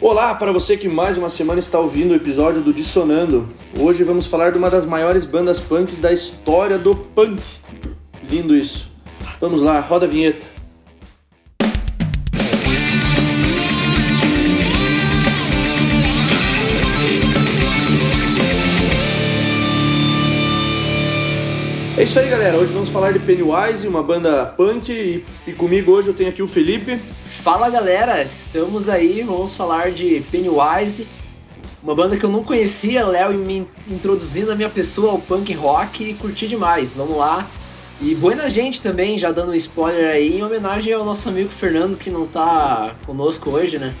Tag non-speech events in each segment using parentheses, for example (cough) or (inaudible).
Olá para você que mais uma semana está ouvindo o episódio do Dissonando. Hoje vamos falar de uma das maiores bandas punks da história do punk. Lindo isso. Vamos lá, roda a vinheta. É isso aí, galera. Hoje vamos falar de Pennywise, uma banda punk. E, e comigo hoje eu tenho aqui o Felipe. Fala galera, estamos aí, vamos falar de Pennywise, uma banda que eu não conhecia, Léo me introduzindo a minha pessoa ao punk rock e curti demais. Vamos lá. E boa na gente também, já dando um spoiler aí, em homenagem ao nosso amigo Fernando que não tá conosco hoje, né?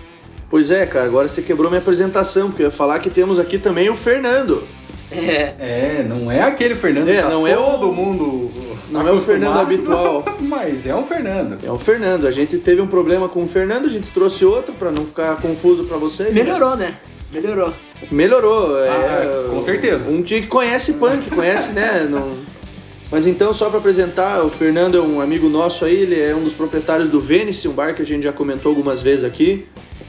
Pois é, cara, agora você quebrou minha apresentação, porque eu ia falar que temos aqui também o Fernando. É. É, não é aquele Fernando É, que tá não é todo mundo não é o Fernando habitual. (laughs) Mas é um Fernando. É o Fernando. A gente teve um problema com o Fernando, a gente trouxe outro pra não ficar confuso pra vocês. Melhorou, né? Melhorou. Melhorou. é, Ah, com certeza. Um que conhece punk, conhece, né? (laughs) Não... Mas então, só pra apresentar, o Fernando é um amigo nosso aí, ele é um dos proprietários do Venice, um bar que a gente já comentou algumas vezes aqui.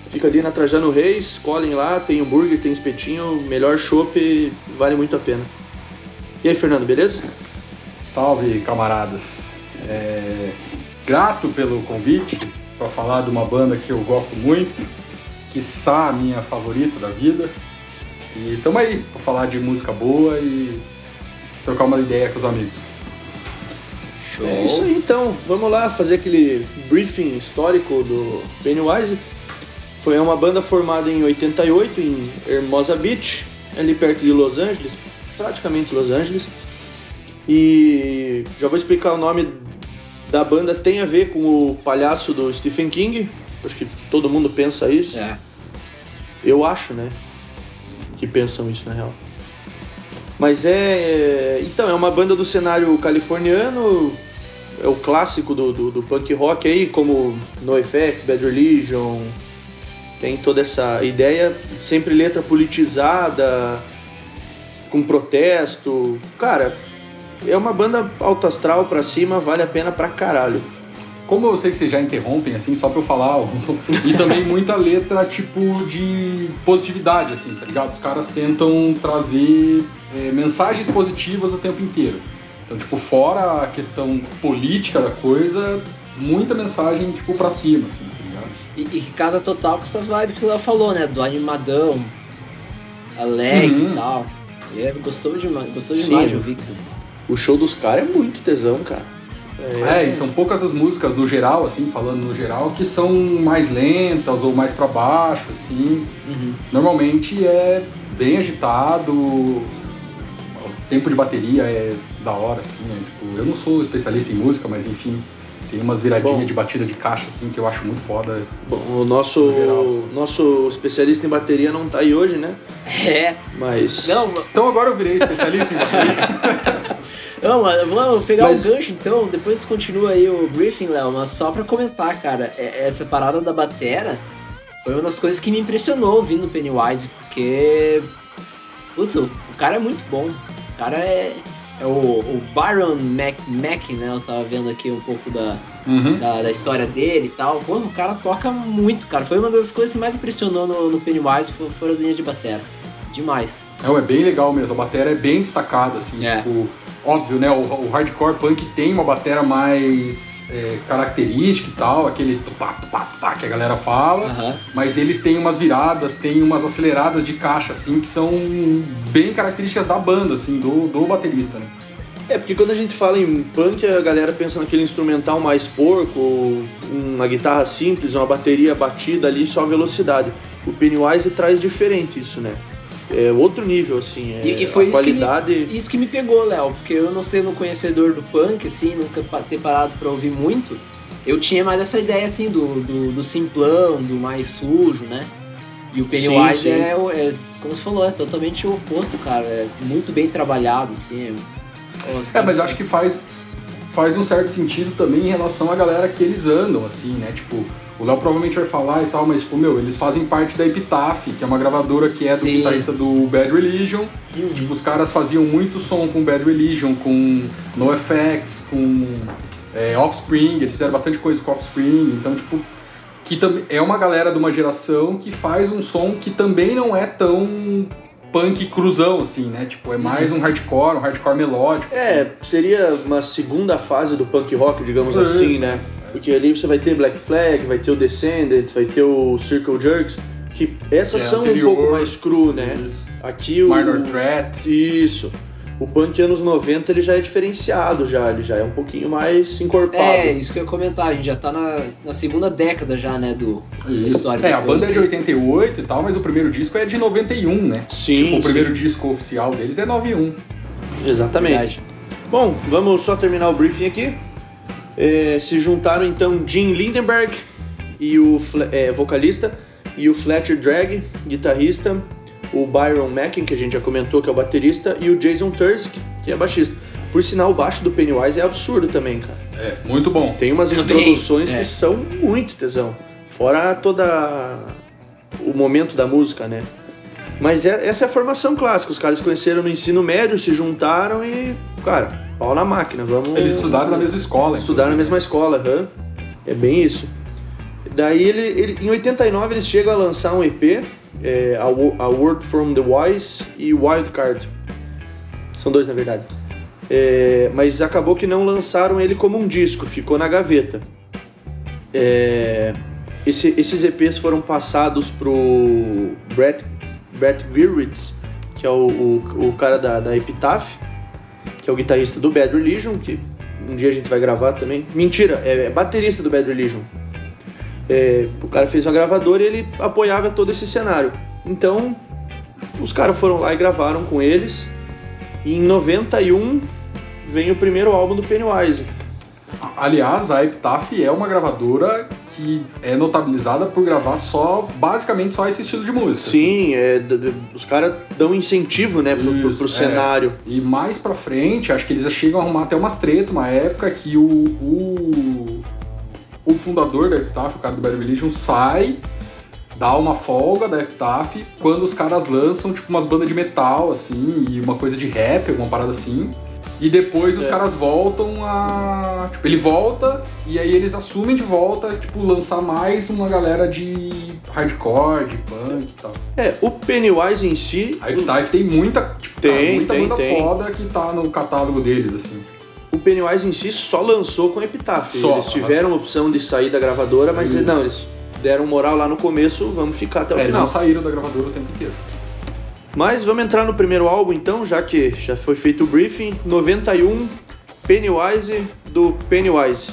Fica ali na Trajano Reis, colhem lá, tem hambúrguer, tem espetinho, melhor chopp, vale muito a pena. E aí, Fernando, beleza? Salve, camaradas. É, Grato pelo convite para falar de uma banda que eu gosto muito, que a minha favorita da vida. E tamo aí pra falar de música boa e trocar uma ideia com os amigos. Show. É isso aí então, vamos lá fazer aquele briefing histórico do Pennywise. Foi uma banda formada em 88 em Hermosa Beach, ali perto de Los Angeles, praticamente Los Angeles. E já vou explicar o nome da banda, tem a ver com o palhaço do Stephen King. Acho que todo mundo pensa isso. É. Eu acho, né? Que pensam isso na real. Mas é. Então, é uma banda do cenário californiano. É o clássico do, do, do punk rock aí, como NoFX, Bad Religion. Tem toda essa ideia, sempre letra politizada, com protesto. Cara, é uma banda alto astral pra cima, vale a pena pra caralho. Como eu sei que vocês já interrompem, assim, só pra eu falar, (laughs) e também muita letra, tipo, de positividade, assim, tá ligado? Os caras tentam trazer é, mensagens positivas o tempo inteiro. Então, tipo, fora a questão política da coisa, muita mensagem, tipo, pra cima, assim, tá ligado? E, e que casa total com essa vibe que o Léo falou, né? Do animadão, alegre Uhum. e tal. E é, gostou demais, gostou Sim. demais de ouvir, cara. O show dos caras é muito tesão, cara. É, e são poucas as músicas no geral, assim, falando no geral, que são mais lentas ou mais pra baixo, assim. Uhum. Normalmente é bem agitado, o tempo de bateria é da hora, assim, né? Tipo, eu não sou especialista em música, mas enfim, tem umas viradinhas Bom. de batida de caixa, assim, que eu acho muito foda. Bom, o nosso, No geral, sim. nosso especialista em bateria não tá aí hoje, né? É. Mas. Não, Então agora eu virei especialista em bateria. (laughs) Não, vamos pegar Mas- o gancho então, depois continua aí o briefing, Léo, mas só pra comentar, cara, é- essa parada da batera foi uma das coisas que me impressionou ouvindo o Pennywise, porque. Putz, o cara é muito bom. O cara é. É o, o Byron Mac, Mac, né? Eu tava vendo aqui um pouco da, Uhum. da, da história dele e tal. Pô, o cara toca muito, cara. Foi uma das coisas que mais impressionou no, no Pennywise fo- foram as linhas de batera. Demais. É, é bem legal mesmo, a bateria é bem destacada, assim, É. tipo, óbvio, né, o, o hardcore punk tem uma bateria mais é, característica e tal, aquele tupá, tupá, tupá que a galera fala, Aham. mas eles têm umas viradas, têm umas aceleradas de caixa, assim, que são bem características da banda, assim, do, do baterista, né. É, porque quando a gente fala em punk, a galera pensa naquele instrumental mais porco, uma guitarra simples, uma bateria batida ali, só velocidade. O Pennywise traz diferente isso, né? É outro nível, assim. É, E, e foi a isso, qualidade. que me, isso que me pegou, Léo, porque eu não sendo conhecedor do punk, assim, nunca ter parado pra ouvir muito, eu tinha mais essa ideia, assim, do, do, do simplão, do mais sujo, né? E o Pennywise Sim, sim. É, o- é, como você falou, é totalmente o oposto, cara. É muito bem trabalhado, assim. É, É, mas acho que faz, faz um certo sentido também em relação à galera que eles andam, assim, né? Tipo, o Léo provavelmente vai falar e tal, mas, tipo, meu, eles fazem parte da Epitaph, que é uma gravadora que é do Sim. guitarrista do Bad Religion. Uhum. Tipo, os caras faziam muito som com Bad Religion, com NoFX, com é, Offspring, eles fizeram bastante coisa com Offspring, então, tipo, que é uma galera de uma geração que faz um som que também não é tão punk cruzão, assim, né? Tipo, é mais uhum. um hardcore, um hardcore melódico. É, assim. seria uma segunda fase do punk rock, digamos é assim, né? Porque ali você vai ter Black Flag, vai ter o Descendants, vai ter o Circle Jerks, que essas é, são anterior, um pouco mais cru, né? Isso. Aqui o. Minor Threat. Isso. O punk anos 90 ele já é diferenciado já, ele já é um pouquinho mais encorpado. É, isso que eu ia comentar, a gente já tá na, na segunda década já, né, do, da história É, a banda é de 88 e tal, mas o primeiro disco é de 91, né? Sim. Tipo, o primeiro disco oficial deles é 91. Exatamente. Verdade. Bom, vamos só terminar o briefing aqui. É, se juntaram então Jim Lindenberg e o é, vocalista e o Fletcher Drag, guitarrista, o Byron Mackin, que a gente já comentou que é o baterista, e o Jason Tursk, que é baixista. Por sinal, o baixo do Pennywise é absurdo também, cara. É, muito bom. Tem umas introduções é. que são muito tesão. Fora toda o momento da música, né? Mas é, essa é a formação clássica. Os caras conheceram no ensino médio, se juntaram e, cara, pau na máquina. Vamos. Eles estudaram na mesma escola. Estudaram na mesma escola, uhum. é bem isso. Daí ele, ele, em 89 eles chegam a lançar um EP é, a, a Word from the Wise e Wildcard. São dois, na verdade. É, mas acabou que não lançaram ele como um disco, ficou na gaveta. É, esse, esses EPs foram passados pro Brett, Brett Gurwitz, que é o, o, o cara da, da Epitaph, que é o guitarrista do Bad Religion, que um dia a gente vai gravar também. Mentira, é, é baterista do Bad Religion. É, o cara fez uma gravadora e ele apoiava todo esse cenário. Então, os caras foram lá e gravaram com eles. E em 91 vem o primeiro álbum do Pennywise. Aliás, a Epitaph é uma gravadora que é notabilizada por gravar só, basicamente só esse estilo de música. Sim, assim. é, os caras dão incentivo, né, pro, Isso, pro, pro é. cenário. E mais pra frente, acho que eles chegam a arrumar até umas tretas, uma época que o, o o fundador da Epitaph, o cara do Bad Religion, sai, dá uma folga da Epitaph, quando os caras lançam, tipo, umas bandas de metal, assim, e uma coisa de rap, alguma parada assim. E depois é. os caras voltam a. Tipo, ele volta e aí eles assumem de volta, tipo, lançar mais uma galera de hardcore, de punk e tal. É, o Pennywise em si. A Epitaph tem muita, tipo, tem, cara, muita tem, banda tem. foda que tá no catálogo deles, assim o Pennywise em si só lançou com Epitaph. Só, eles tiveram a opção de sair da gravadora, mas Isso. não, eles deram moral lá no começo, vamos ficar até o é, final. Eles não saíram da gravadora o tempo inteiro. Mas vamos entrar no primeiro álbum então, já que já foi feito o briefing. 91, Pennywise do Pennywise.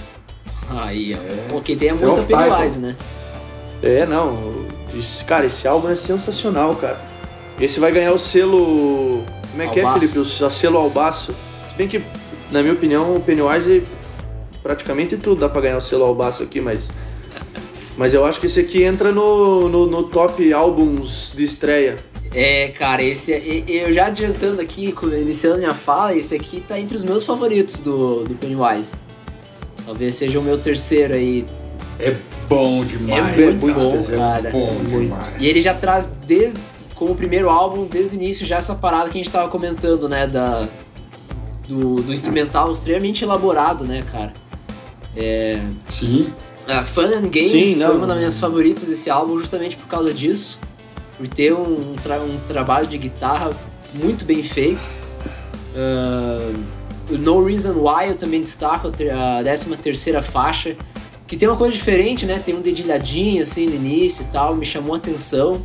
Aí, ó. É. Porque tem a música Pennywise, né? É, não. Cara, esse álbum é sensacional, cara. Esse vai ganhar o selo. Como é que é, Felipe? O selo Albaço. Se bem que na minha opinião, o Pennywise praticamente tudo dá pra ganhar o selo Albaço aqui, mas. (laughs) Mas eu acho que esse aqui entra no, no, no top álbuns de estreia. É, cara, esse é, eu já adiantando aqui, iniciando minha fala, esse aqui tá entre os meus favoritos do, do Pennywise. Talvez seja o meu terceiro aí. É bom demais. É muito bom, é cara. É bom demais. E ele já traz desde como primeiro álbum, desde o início, já essa parada que a gente tava comentando, né? Da, do, do instrumental extremamente elaborado, né, cara? É... Sim. A Fun and Games Sim, foi uma das minhas favoritas desse álbum justamente por causa disso. Por ter um, um, tra um trabalho de guitarra muito bem feito. Uh, no Reason Why eu também destaco a 13 terceira faixa, que tem uma coisa diferente, né? Tem um dedilhadinho assim no início e tal, me chamou a atenção.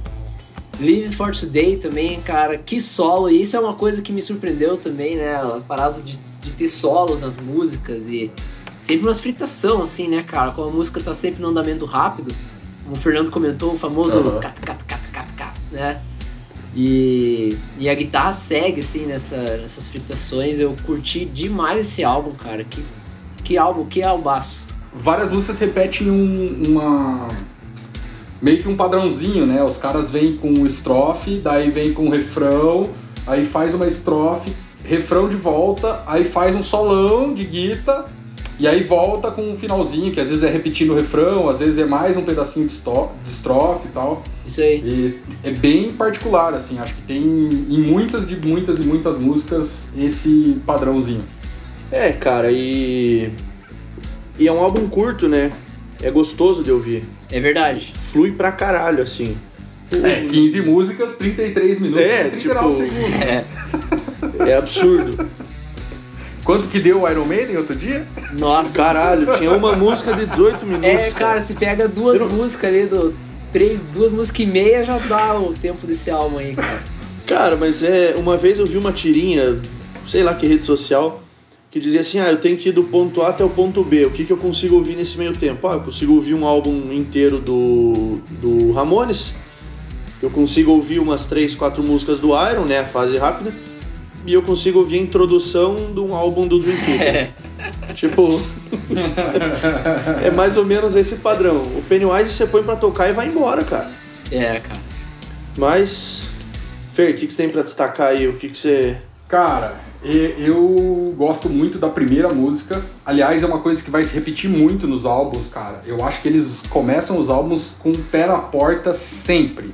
Live for Today também, cara, que solo. E isso é uma coisa que me surpreendeu também, né? As paradas de, de ter solos nas músicas e sempre umas fritação, assim, né, cara? Como a música tá sempre no andamento rápido, como o Fernando comentou, o famoso uhum. cat, cat, cat, cat, cat, né? E, e a guitarra segue, assim, nessa, nessas fritações. Eu curti demais esse álbum, cara. Que, que álbum, que albaço. Várias músicas repetem um, uma meio que um padrãozinho, né? Os caras vêm com estrofe, daí vem com refrão, aí faz uma estrofe, refrão de volta, aí faz um solão de guitarra, e aí volta com um finalzinho, que às vezes é repetindo o refrão, às vezes é mais um pedacinho de, de estrofe e tal. Isso aí. E é bem particular, assim, acho que tem em muitas de muitas e muitas músicas esse padrãozinho. É, cara, e. E é um álbum curto, né? é gostoso de ouvir. É verdade. Flui pra caralho, assim. É, 15 músicas, 33 minutos É, e 39 tipo- segundos. (laughs) É. É absurdo. Quanto que deu o Iron Maiden outro dia? Nossa. Caralho, tinha uma (laughs) música de 18 minutos. É, cara, se pega duas não- músicas ali do. Três, duas músicas e meia já dá o tempo desse álbum aí, cara. Cara, mas é. Uma vez eu vi uma tirinha, sei lá que rede social, que dizia assim: ah, eu tenho que ir do ponto A até o ponto B. O que, que eu consigo ouvir nesse meio tempo? Ah, eu consigo ouvir um álbum inteiro do, do Ramones. Eu consigo ouvir umas três, quatro músicas do Iron, né? A fase rápida. E eu consigo ouvir a introdução de um álbum do Dream Theater. É. Tipo. é mais ou menos esse padrão. O Pennywise você põe pra tocar e vai embora, cara. É, cara. Mas. Fer, o que, que você tem pra destacar aí? O que, que você. Cara, eu gosto muito da primeira música. Aliás, é uma coisa que vai se repetir muito nos álbuns, cara. Eu acho que eles começam os álbuns com o pé na porta sempre.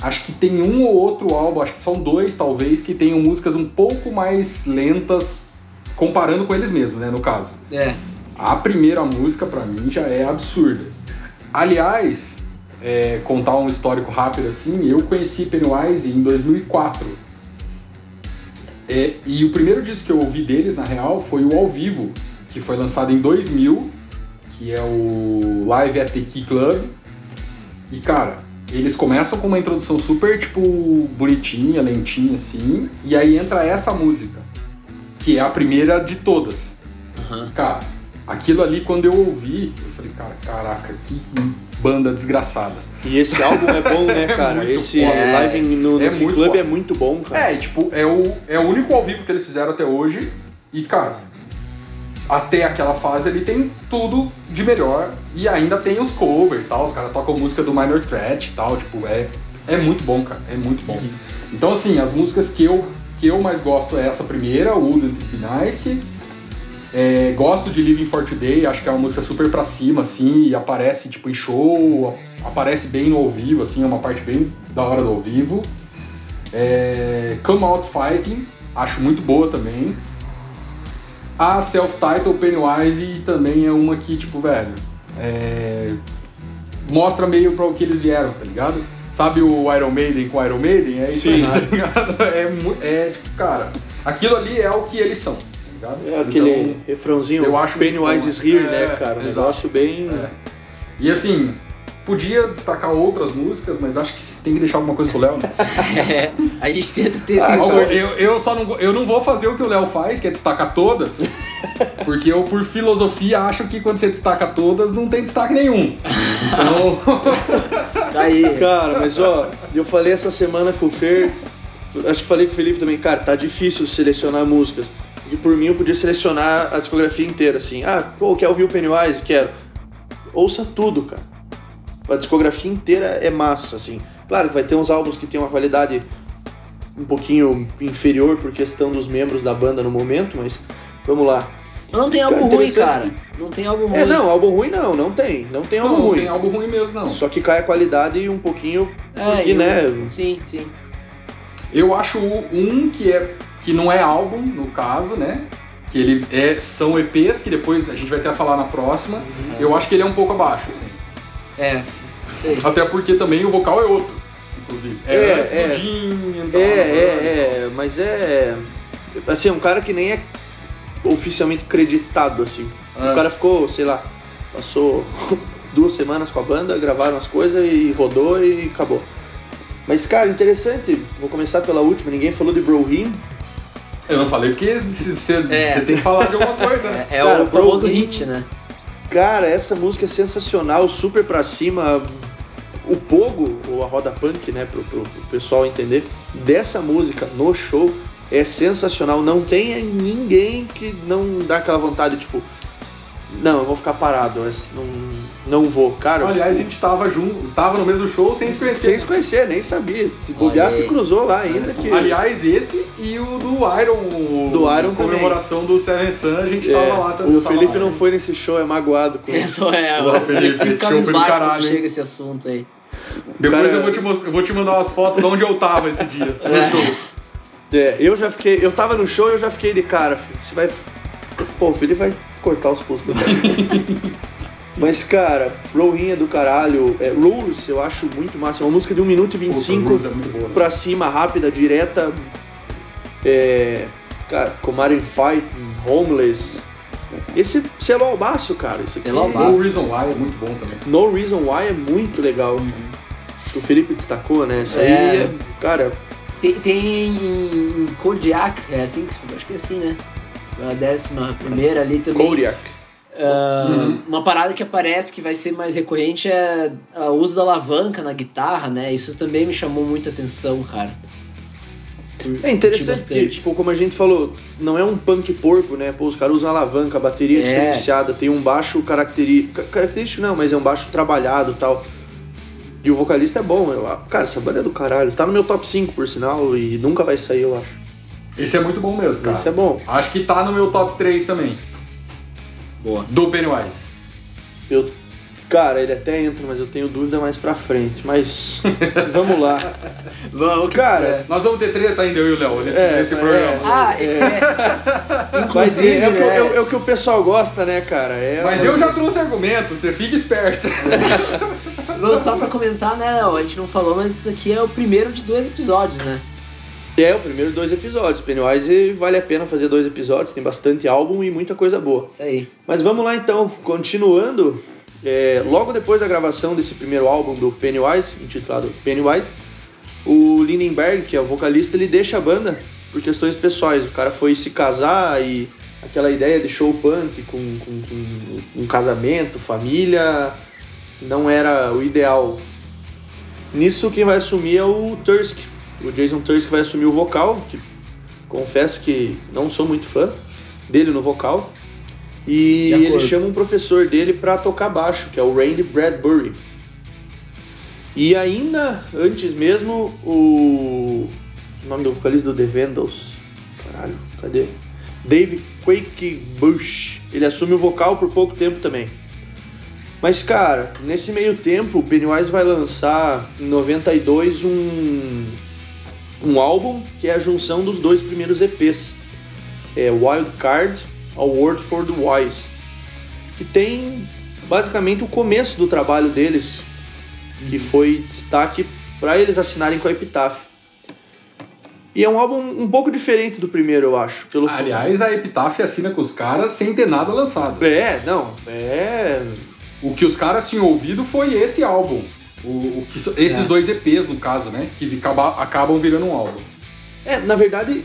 Acho que tem um ou outro álbum, acho que são dois talvez, que tenham músicas um pouco mais lentas, comparando com eles mesmos, né, no caso. É. A primeira música, pra mim, já é absurda. Aliás, é, contar um histórico rápido assim, eu conheci Pennywise em 2004. É, e o primeiro disco que eu ouvi deles, na real, foi o Ao Vivo, que foi lançado em 2000, que é o Live at the Key Club. E, cara, eles começam com uma introdução super, tipo, bonitinha, lentinha, assim, e aí entra essa música, que é a primeira de todas. Aham. Cara, aquilo ali quando eu ouvi, eu falei, cara, caraca, que banda desgraçada. E esse álbum é bom, né, (laughs) cara? muito esse foda. Live no, no É muito Club foda. é muito bom, cara. É, tipo, é o, é o único ao vivo que eles fizeram até hoje. E, cara, até aquela fase ele tem tudo de melhor. E ainda tem os covers e tal. Os caras tocam música do Minor Threat e tal. Tipo, é, é muito bom, cara. É muito bom. Então, assim, as músicas que eu, que eu mais gosto é essa primeira, Wouldn't It Be Nice. É, gosto de Living for Today, acho que é uma música super pra cima, assim, e aparece tipo em show, aparece bem no ao vivo, assim, é uma parte bem da hora do ao vivo. É, Come Out Fighting, acho muito boa também. A Self-Title Pennywise também é uma que, tipo, velho, é, mostra meio pra o que eles vieram, tá ligado? Sabe o Iron Maiden com Iron Maiden? É isso aí, Sim. tá ligado? (laughs) É, é, tipo, cara, aquilo ali é o que eles são, tá ligado? É aquele Então, refrãozinho, eu acho Pennywise is here, É, né, cara? Um exato. negócio bem... É. E assim, podia destacar outras músicas, mas acho que tem que deixar alguma coisa pro Léo. né? É, (laughs) a gente tenta ter esse Ah, eu, eu só não, eu não vou fazer o que o Léo faz, que é destacar todas, (laughs) porque eu, por filosofia, acho que quando você destaca todas, não tem destaque nenhum. Então, (laughs) Tá aí. Cara, mas ó, eu falei essa semana com o Fer, acho que falei com o Felipe também, cara, tá difícil selecionar músicas. E por mim eu podia selecionar a discografia inteira, assim. Ah, pô, quer ouvir o Pennywise? Quero. Ouça tudo, cara. A discografia inteira é massa, assim. Claro que vai ter uns álbuns que tem uma qualidade um pouquinho inferior por questão dos membros da banda no momento, mas vamos lá. Mas não tem algo Cara, ruim, cara. Não tem algo ruim. É, não, álbum ruim não, não tem. Não tem álbum não, não ruim. tem algo ruim mesmo, não. Só que cai a qualidade um pouquinho, É, porque, eu- né... Sim, sim. Eu acho um que, é, que não é álbum, no caso, né? Que ele é, são EPs, que depois a gente vai até falar na próxima. Uhum. Eu acho que ele é um pouco abaixo, assim. É, sei. Até porque também o vocal é outro, inclusive. É, é. É, é, é, mas é. Assim, é um cara que nem é oficialmente creditado, assim. É. O cara ficou, sei lá, passou (laughs) duas semanas com a banda, gravaram as coisas e rodou e acabou. Mas, cara, interessante, vou começar pela última, ninguém falou de Brohim. Eu não falei porque você É. tem que falar de alguma coisa, né? É, é Cara, o famoso hit, né? Cara, essa música é sensacional, super pra cima. O pogo, ou a roda punk, né, pro, pro, pro pessoal entender, dessa música no show é sensacional. Não tem ninguém que não dá aquela vontade, tipo, não, eu vou ficar parado, não, não vou. Cara, Aliás, a gente tava junto, tava no mesmo show sem se conhecer. sem se conhecer, nem sabia. Se bobear, se cruzou lá ainda. Que... Aliás, esse e o do Iron, o- Do Iron comemoração do Seven Sun, a gente É, tava lá também. o Felipe lá. não foi nesse show, é magoado. Com... Esse é, Boa, Felipe, esse fica show foi do caralho, chega esse assunto aí. Depois Cara- eu, vou te, eu vou te mandar umas fotos de onde eu tava esse dia, no É. show. É, eu já fiquei. Eu tava no show e eu já fiquei de cara. Você vai. Pô, o Felipe vai cortar os pulsos do cara. (laughs) Mas, cara, Rohinha do caralho. É, Rules eu acho muito massa. É uma música de 1 minuto e 25 Rules é muito boa. pra cima, rápida, direta. É. Cara, Command Fight, Homeless. Esse selo albaço, cara. Esse aqui, No. Reason Why é muito bom também. No Reason Why é muito legal. Acho que o Felipe destacou, né? Essa É. aí, é- cara, Tem, tem em, Kodiak, é assim que se acho que é assim, né? A décima primeira ali também. Kodiak. Ah, Uma parada que aparece que vai ser mais recorrente é o uso da alavanca na guitarra, né? Isso também me chamou muita atenção, cara. É interessante que, tipo, como a gente falou, não é um punk porco, né? Pô, os caras usam alavanca, a bateria É. diferenciada, tem um baixo característico. Característico não, mas é um baixo trabalhado e tal. E o vocalista é bom, eu, cara, essa banda é do caralho. Tá no meu top 5, por sinal, e nunca vai sair, eu acho. Esse é muito bom mesmo, cara. Esse é bom. Acho que tá no meu top 3 também. Boa. Do Pennywise. Eu, cara, ele até entra, mas eu tenho dúvida mais pra frente. Mas (laughs) vamos lá. Vamos, Cara, Nós vamos ter treta ainda, eu e o Léo, nesse, É, nesse é. programa. Ah, é. é. Mas Inclusive, é, é o que, é o- é o que o pessoal gosta, né, cara? É Mas eu já trouxe argumento, você fica esperto. (laughs) Só pra comentar, né, Léo? A gente não falou, mas isso aqui é o primeiro de dois episódios, né? É, o primeiro dois episódios. Pennywise vale a pena fazer dois episódios, tem bastante álbum e muita coisa boa. Isso aí. Mas vamos lá então, continuando. é, logo depois da gravação desse primeiro álbum do Pennywise, intitulado Pennywise, o Lindenberg, que é o vocalista, ele deixa a banda por questões pessoais. O cara foi se casar e aquela ideia de show punk com, com- com um casamento, família, não era o ideal. Nisso quem vai assumir é o Tursk. O Jason Tursk vai assumir o vocal, que confesso que não sou muito fã dele no vocal. E ele chama um professor dele pra tocar baixo, que é o Randy Bradbury. E ainda antes mesmo, o, o nome do vocalista do The Vandals. Caralho, cadê? Dave Quake Bush. Ele assume o vocal por pouco tempo também. Mas, cara, nesse meio tempo, o Pennywise vai lançar em 92 um, um álbum que é a junção dos dois primeiros EPs. É Wild Card, A Word for the Wise. Que tem basicamente o começo do trabalho deles, que foi destaque para eles assinarem com a Epitaph. E é um álbum um pouco diferente do primeiro, eu acho. Pelo. Aliás, a Epitaph assina com os caras sem ter nada lançado. É, não, é. O que os caras tinham ouvido foi esse álbum. O, o que, esses É. dois EPs, no caso, né? Que acaba- acabam virando um álbum. É, na verdade,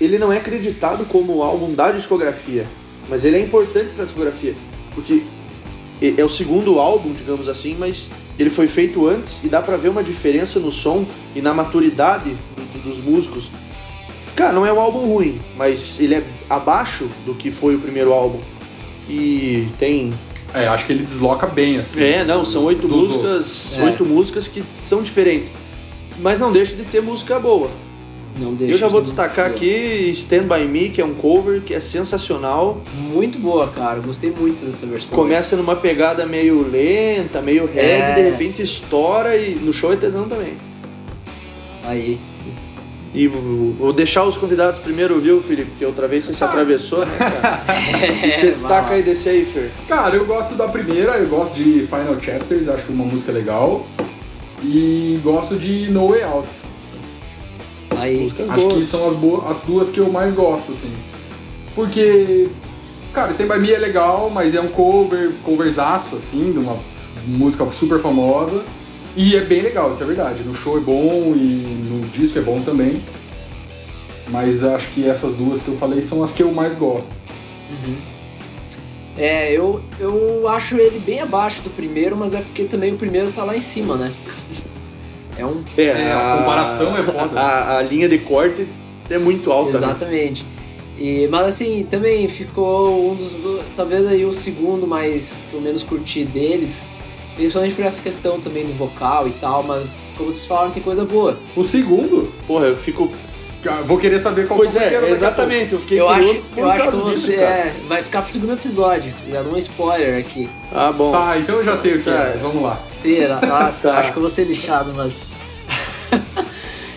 ele não é acreditado como o álbum da discografia, mas ele é importante para a discografia, porque é o segundo álbum, digamos assim, mas ele foi feito antes e dá pra ver uma diferença no som e na maturidade do- do- dos músicos. Cara, não é um álbum ruim, mas ele é abaixo do que foi o primeiro álbum. E tem É, acho que ele desloca bem, assim. é, não, são oito músicas, É. oito músicas que são diferentes. Mas não deixa de ter música boa. Não deixa Eu já vou destacar aqui Stand By Me, que é um cover que é sensacional. Muito boa, cara. Gostei muito dessa versão. Começa numa pegada meio lenta, meio reggae, É. de repente estoura e no show é tesão também. Aí. E vou deixar os convidados primeiro, viu, Felipe? Porque outra vez você se atravessou, né, cara? (laughs) Você destaca aí desse aí, Fer? Cara, eu gosto da primeira, eu gosto de Final Chapters, acho uma música legal. E gosto de No Way Out. Aí. Músicas Acho que são as, as duas que eu mais gosto, assim. Porque, cara, Stand By Me é legal, mas é um cover, coverzaço, assim, de uma música super famosa. E é bem legal, isso é verdade. No show é bom e no disco é bom também. Mas acho que essas duas que eu falei são as que eu mais gosto. É, eu, eu acho ele bem abaixo do primeiro, mas é porque também o primeiro tá lá em cima, né? (laughs) É um. É, a comparação é foda, né? (laughs) A, a linha de corte é muito alta, né? Exatamente. E, mas assim, também ficou um dos. Talvez aí o segundo mais que eu menos curti deles. Principalmente por essa questão também do vocal e tal, mas como vocês falaram, tem coisa boa. O segundo, Porra, eu fico. cara, vou querer saber qual Pois é, daqui a exatamente. Eu fiquei Eu curioso acho, por eu acho que disso, você cara. é, vai ficar pro segundo episódio. Já dou um spoiler aqui. Ah, bom. Tá, então eu já sei o que Tá. é. Vamos lá. Será? (laughs) Nossa, Tá. acho que eu vou ser lixado, mas.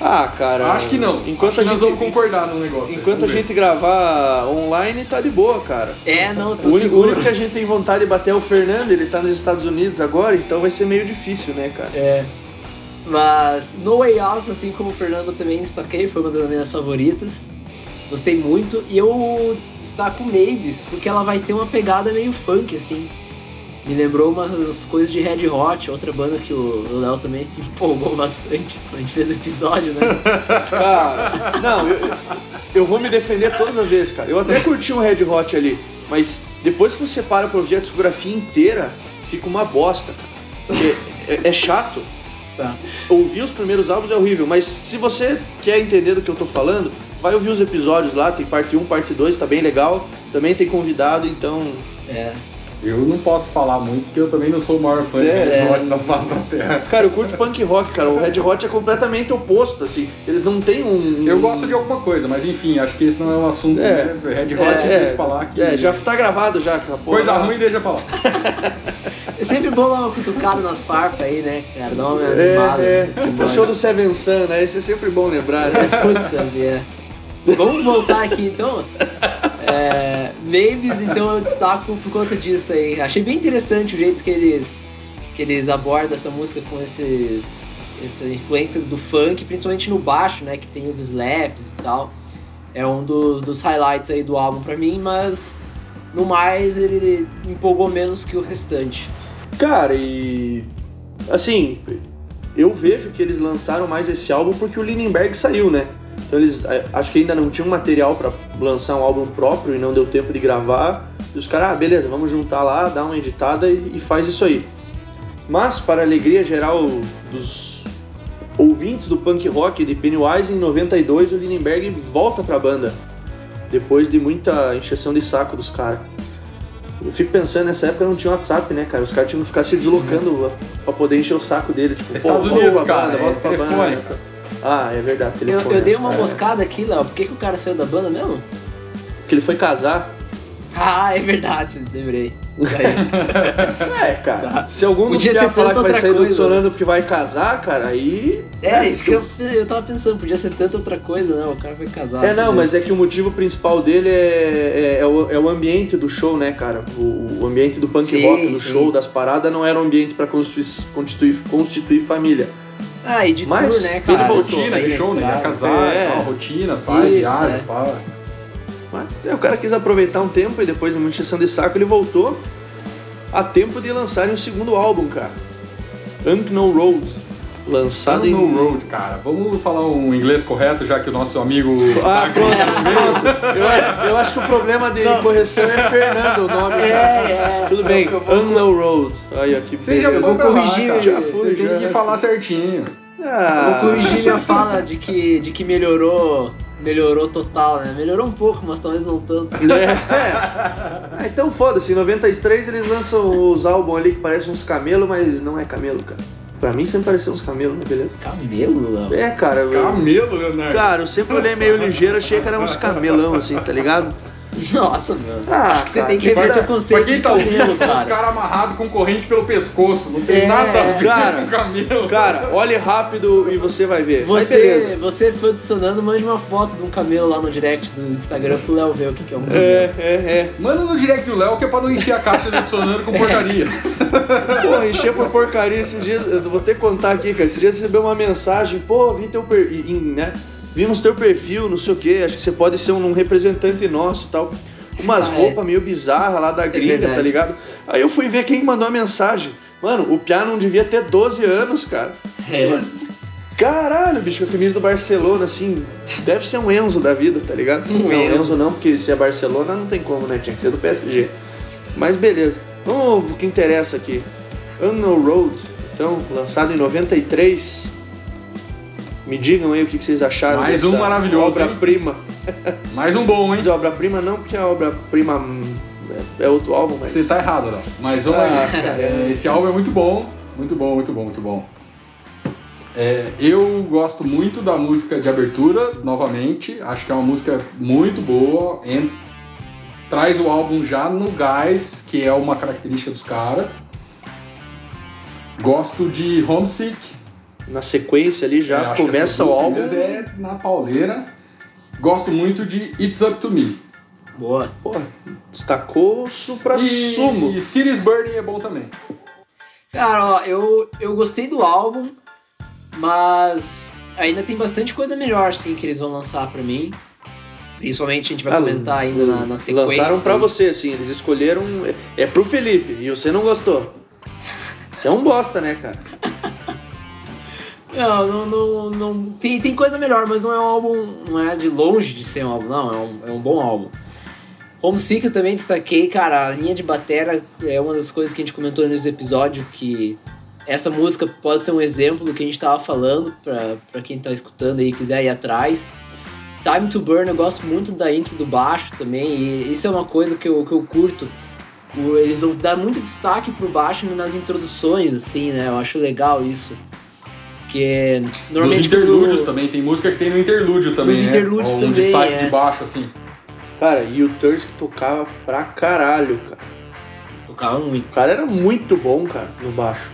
Ah, cara. Acho que não. Enquanto Acho a que nós gente, vamos concordar no negócio. enquanto a gente gravar online, tá de boa, cara. É, não, tô O único, o seguro. único que a gente tem vontade de bater é o Fernando, ele tá nos Estados Unidos agora, então vai ser meio difícil, né, cara? É. Mas No Way Out, assim como o Fernando também destaquei, foi uma das minhas favoritas. Gostei muito. E eu destaco Mavis, porque ela vai ter uma pegada meio funk, assim. Me lembrou umas coisas de Red Hot, outra banda que o Léo também se (laughs) empolgou bastante quando a gente fez o episódio, né? (laughs) Cara, não, eu, eu vou me defender todas as vezes, cara. Eu até curti um Red Hot ali, mas depois que você para pra ouvir a discografia inteira, fica uma bosta. É, é- é chato. Tá. Ouvir os primeiros álbuns é horrível, mas se você quer entender do que eu tô falando, vai ouvir os episódios lá, tem parte 1, parte 2, tá bem legal. Também tem convidado, então. É. Eu não posso falar muito, porque eu também não sou o maior fã É. de Red Hot da face da Terra. Cara, eu curto punk rock, cara. O Red Hot é completamente oposto, assim. Eles não têm um. Eu gosto de alguma coisa, mas enfim, acho que esse não é um assunto, É. né? Red Hot, É, deixa pra lá que... É, já tá gravado já, aquela porra. Coisa ruim, deixa pra lá. (laughs) É sempre bom dar uma cutucada nas farpas aí, né, cara? Dar uma É, animada. é. no episódio. O show do Seven Sun, né? Esse é sempre bom lembrar, né? É, (laughs) puta merda. Vamos voltar aqui então. É, Mavis, então eu destaco por conta disso aí. Achei bem interessante o jeito que eles que eles abordam essa música com esses essa influência do funk, principalmente no baixo, né, que tem os slaps e tal. É um dos, dos highlights aí do álbum pra mim, mas no mais ele empolgou menos que o restante. Cara, e. Assim, eu vejo que eles lançaram mais esse álbum porque o Lindenberg saiu, né? Então eles eh, acho que ainda não tinham material pra lançar um álbum próprio e não deu tempo de gravar. E os caras, ah, beleza, vamos juntar lá, dar uma editada e, e faz isso aí. Mas, para a alegria geral dos ouvintes do punk rock de Pennywise, em 92 o Lindenberg volta pra banda. Depois de muita encheção de saco dos caras. Eu fico pensando, nessa época não tinha WhatsApp, né, cara? Os caras tinham que ficar se deslocando pra poder encher o saco dele. Tipo, Estados pô, Unidos, cara, banda, é volta pra telefone. banda. Ah, é verdade, Eu, eu dei os uma caras- moscada aqui, Léo. Por que, que o cara saiu da banda mesmo? Porque ele foi casar. Ah, é verdade, lembrei. (laughs) É, cara. Tá. Se algum Podia falar que vai sair do coisa, Dissonando porque vai casar, cara, aí. É, isso que eu, eu tava pensando, podia ser tanta outra coisa, né? O cara foi casado. É, não, né? mas é que o motivo principal dele é, é, é o, é o ambiente do show, né, cara? O, o ambiente do punk Sim, rock, do sim. show, das paradas, não era um ambiente pra constituir, constituir, constituir família. Ah, e de Mas tour, né, ele cara? voltou, rotina de show, né? Casar, É. tal, rotina, sai, Isso, viaja, é. pá. Mas é, o cara quis aproveitar um tempo e depois de uma encheção de saco ele voltou a tempo de lançarem o segundo álbum, cara. Unknown Road. Lançado em. no road, cara. Vamos falar um inglês correto, já que o nosso amigo. Ah, pronto, pronto. Eu, eu acho que o problema de correção é Fernando, o nome. É, é. Tudo bem, Eu vou- Unknown Road. Aí, aqui. Você já Eu foi lá, corrigir, cara. já Você fui, tem já. que falar certinho. Ah, Vou corrigir minha fala de que, de que melhorou. Melhorou total, né? Melhorou um pouco, mas talvez não tanto. É. Ah, então foda-se, em 93 eles lançam os álbuns ali que parecem uns camelos, mas não é camelo, cara. Pra mim sempre pareceu uns camelos, mas beleza. Camelo, Léo? É, cara. Camelo, Leonardo. Cara, eu sempre olhei meio ligeiro, achei que era uns camelão, assim, tá ligado? (laughs) Nossa, meu. Ah, Acho que você cara, tem que rever banda- teu Pra conceito quem de tá ouvindo, são os cara. caras amarrados com corrente pelo pescoço. Não tem É, nada a ver cara. com camelo. Cara, olhe rápido e você vai ver. Você, você fã de Sonando, mande uma foto de um camelo lá no direct do Instagram pro Léo ver o que, que é um camelo. É, é, é. Manda no direct do Léo que é pra não encher a caixa de sonando com (laughs) porcaria. Pô, encher por porcaria esses dias. Eu vou ter que contar aqui, cara. Esses dias recebeu uma mensagem, pô, vi teu per... em- né? Vimos teu perfil, não sei o que, acho que você pode ser um, um representante nosso e tal. Umas Ah, é. roupas meio bizarras lá da gringa, verdade. tá ligado? Aí eu fui ver quem mandou a mensagem. Mano, o Piá não devia ter 12 anos, cara. É. Caralho, bicho, a camisa do Barcelona, assim, deve ser um Enzo da vida, tá ligado? Um não, Enzo. Enzo não, porque se é Barcelona não tem como, né? Tinha que ser do PSG. Mas beleza. Vamos pro que interessa aqui. Unknown Road, então, lançado em 93. Me digam aí o que vocês acharam Mais um maravilhoso, obra-prima. (laughs) Mais um bom, hein? Obra-prima não, porque a obra-prima é é outro álbum, mas... Você tá errado, Léo. Mas vamos Ah, aí. É, esse álbum é muito bom. Muito bom, muito bom, muito bom. É, eu gosto muito da música de abertura, novamente. Acho que é uma música muito boa. En- traz o álbum já no gás, que é uma característica dos caras. Gosto de Homesick. Na sequência ali É, já que começa o álbum. É na pauleira. Gosto muito de It's Up To Me. Boa. Pô, destacou supra sumo. E Cities Burning é bom também. Cara, ó, eu, eu gostei do álbum, mas ainda tem bastante coisa melhor, sim, que eles vão lançar pra mim. Principalmente a gente vai Ah, comentar ainda na, na sequência. Lançaram pra você, assim, eles escolheram. É, é pro Felipe, e você não gostou. Você é um bosta, né, cara? Não, não, não, não- tem, tem coisa melhor, mas não é um álbum, não é de longe de ser um álbum, não, é um, é um bom álbum. Homesick eu também destaquei, cara, a linha de batera é uma das coisas que a gente comentou nesse episódio, que essa música pode ser um exemplo do que a gente tava falando, pra, pra quem tá escutando aí e quiser ir atrás. Time to Burn, eu gosto muito da intro do baixo também, e isso é uma coisa que eu, que eu curto. Eles vão dar muito destaque pro baixo nas introduções, assim, né, eu acho legal isso. Porque Nos normalmente interlúdios quando... também, tem música que tem no interlúdio também, Nos né? interlúdios um também, destaque é. de baixo, assim. Cara, e o Thirsk tocava pra caralho, cara. Tocava muito. O cara era muito bom, cara, no baixo.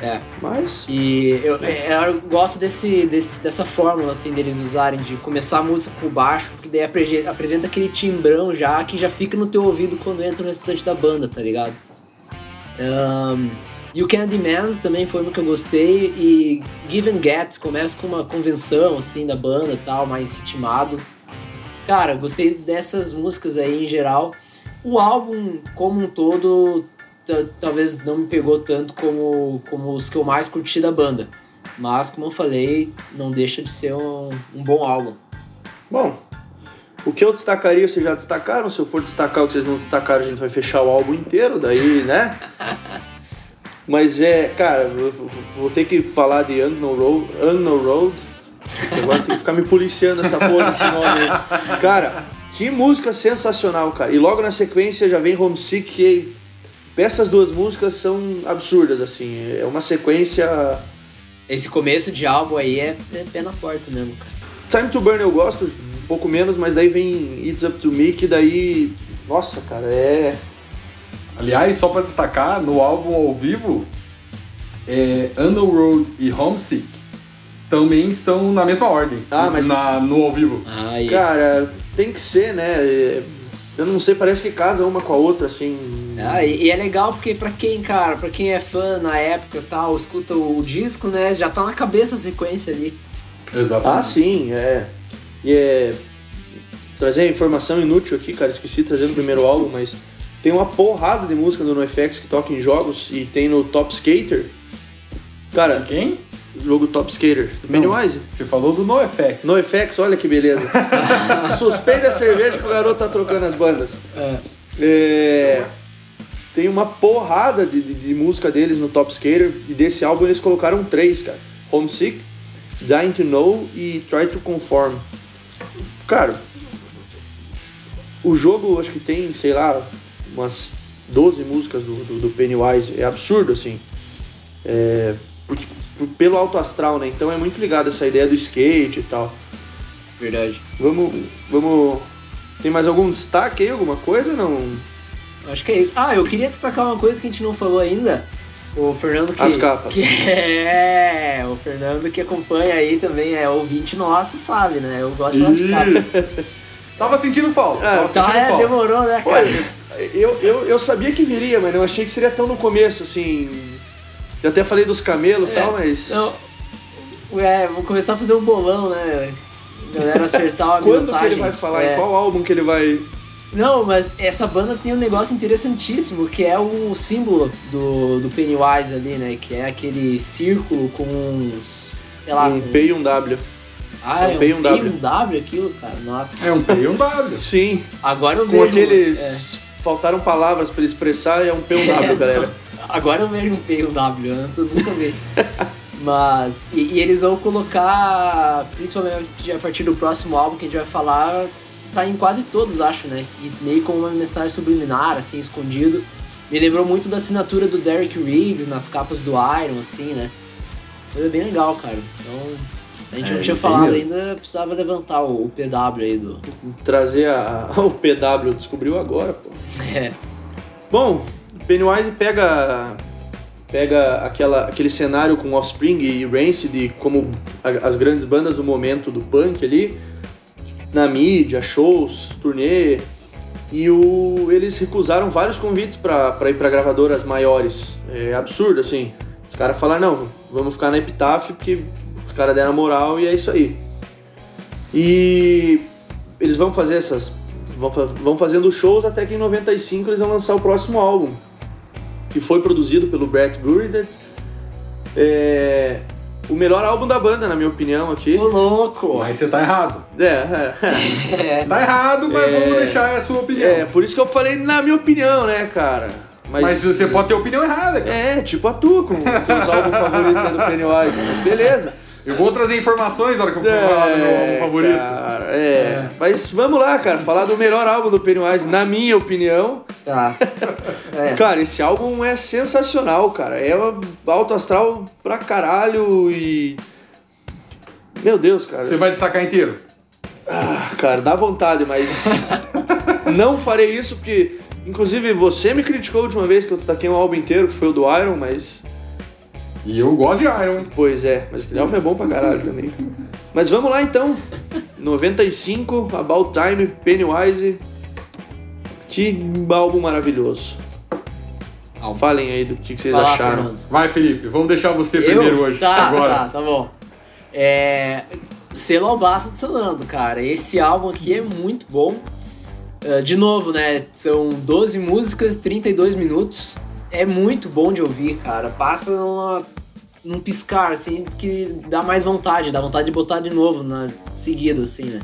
É. Mas. E eu, é, eu gosto desse, desse, dessa fórmula, assim, deles usarem, de começar a música por baixo, porque daí apre- apresenta aquele timbrão já, que já fica no teu ouvido quando entra o restante da banda, tá ligado? Um, You Can Demand também foi uma que eu gostei, e Give and Get começa com uma convenção, assim, da banda e tal, mais ritmado. Cara, gostei dessas músicas aí em geral. O álbum, como um todo, ta- talvez não me pegou tanto como, como os que eu mais curti da banda. Mas, como eu falei, não deixa de ser um, um bom álbum. Bom, o que eu destacaria, vocês já destacaram. Se eu for destacar o que vocês não destacaram, a gente vai fechar o álbum inteiro, daí, né? (laughs) Mas é, cara, vou ter que falar de Unknown Road. Unknown Road. Agora tem que ficar me policiando essa porra desse nome aí. Cara, que música sensacional, cara. E logo na sequência já vem Homesick, que essas duas músicas são absurdas, assim. É uma sequência. Esse começo de álbum aí é, é pé na porta mesmo, cara. Time to Burn eu gosto um pouco menos, mas daí vem It's Up to Me, que daí. Nossa, cara, é. Aliás, só pra destacar, no álbum ao vivo, é, Unknown Road e Homesick também estão na mesma ordem. Ah, mas- na, no ao vivo. Aí, Cara, tem que ser, né? Eu não sei, parece que casa uma com a outra, assim. Ah, e, e é legal porque pra quem, cara, pra quem é fã na época e tal, escuta o disco, né, já tá na cabeça a sequência ali. Exatamente. Ah, sim, é. E é. Trazer a informação inútil aqui, cara, esqueci de trazer no primeiro álbum, mas tem uma porrada de música do NoFX que toca em jogos e tem no Top Skater. Cara, Quem? jogo Top Skater, Pennywise. Você falou do NoFX. NoFX, olha que beleza. (laughs) Suspeita a cerveja que o garoto tá trocando as bandas. É. É, tem uma porrada de, de, de música deles no Top Skater e desse álbum eles colocaram três, cara. Homesick, Dying to Know e Try to Conform. Cara, o jogo acho que tem, sei lá, umas 12 músicas do, do, do Pennywise. É absurdo, assim. É, porque, por- pelo alto astral, né? Então é muito ligado essa ideia do skate e tal. Verdade. Vamos, vamos... Tem mais algum destaque aí? Alguma coisa? Não... Acho que é isso. Ah, eu queria destacar uma coisa que a gente não falou ainda. O Fernando que. As capas. que- (laughs) é, o Fernando que acompanha aí também é ouvinte nosso, sabe, né? Eu gosto de falar de capas. (laughs) Tava sentindo falta. Ah, tava Tá, sentindo é, falta. demorou, né, cara? Olha, eu, eu, eu sabia que viria, mas não achei que seria tão no começo, assim. Eu até falei dos camelos e É, tal, mas. Não, é, vou começar a fazer um bolão, né? Galera acertar a (laughs) Quando que ele vai falar? É. Em qual álbum que ele vai. Não, mas essa banda tem um negócio interessantíssimo, que é o símbolo do, do Pennywise ali, né? Que é aquele círculo com uns. sei lá. um com- P e um W. Ah, um é um P e um W. um W aquilo, cara. Nossa. É um P e um W. Sim. Agora eu Com vejo. aqueles. Faltaram palavras pra ele expressar, é um P e um W, (laughs) É, galera. não. Agora eu vejo um P e um W, antes eu nunca vi. (laughs) Mas. E, e eles vão colocar, principalmente a partir do próximo álbum que a gente vai falar, tá em quase todos, acho, né? E meio como uma mensagem subliminar, assim, escondido. Me lembrou muito da assinatura do Derek Riggs nas capas do Iron, assim, né? Coisa bem legal, cara. Então. A gente É, não tinha falado ainda, precisava levantar o, o PW aí do. Trazer a, (laughs) o PW, descobriu agora, pô. É. Bom, Pennywise pega pega aquela, aquele cenário com Offspring e Rancid como a, as grandes bandas do momento do punk ali, na mídia, shows, turnê, e o, eles recusaram vários convites para ir para gravadoras maiores. É absurdo, assim. Os caras falaram, não, vamos ficar na Epitaph porque os caras deram moral e é isso aí. E eles vão fazer essas. Vão, vão fazendo shows até que em 95 eles vão lançar o próximo álbum, que foi produzido pelo Brett Gurridge. É, o melhor álbum da banda, na minha opinião, aqui. Ô, louco! Mas você tá errado. É, é. (laughs) É. Tá errado, mas É. vamos deixar a sua opinião. É, por isso que eu falei na minha opinião, né, cara? Mas você pode ter opinião errada, cara. É, tipo a tua, com os teus álbuns favoritos do Pennywise. Mas Beleza. Eu vou trazer informações na hora que eu for falar do meu álbum favorito. Cara, é. Mas vamos lá, cara, falar do melhor álbum do Pennywise, na minha opinião. Tá. É. Cara, esse álbum é sensacional, cara. É uma alto astral pra caralho e. Meu Deus, cara. Você vai destacar inteiro. Ah, cara, dá vontade, mas. (laughs) não farei isso porque. Inclusive, você me criticou de uma vez que eu destaquei um álbum inteiro, que foi o do Iron, mas. E eu gosto de Iron. Pois é, mas aquele álbum é bom pra caralho também. Mas vamos lá então. 95, About Time, Pennywise. Que álbum maravilhoso. Álbum. Falem aí do que, que vocês Vai lá, acharam. Fernando. Vai, Felipe, vamos deixar você Eu? primeiro hoje. Tá, agora. tá, tá bom. É. Selo Albaça adicionando, cara. Esse álbum aqui é muito bom. Ah, de novo, né? São 12 músicas, 32 minutos. É muito bom de ouvir, cara. Passa numa, num piscar, assim, que dá mais vontade, dá vontade de botar de novo na, seguido, assim, né?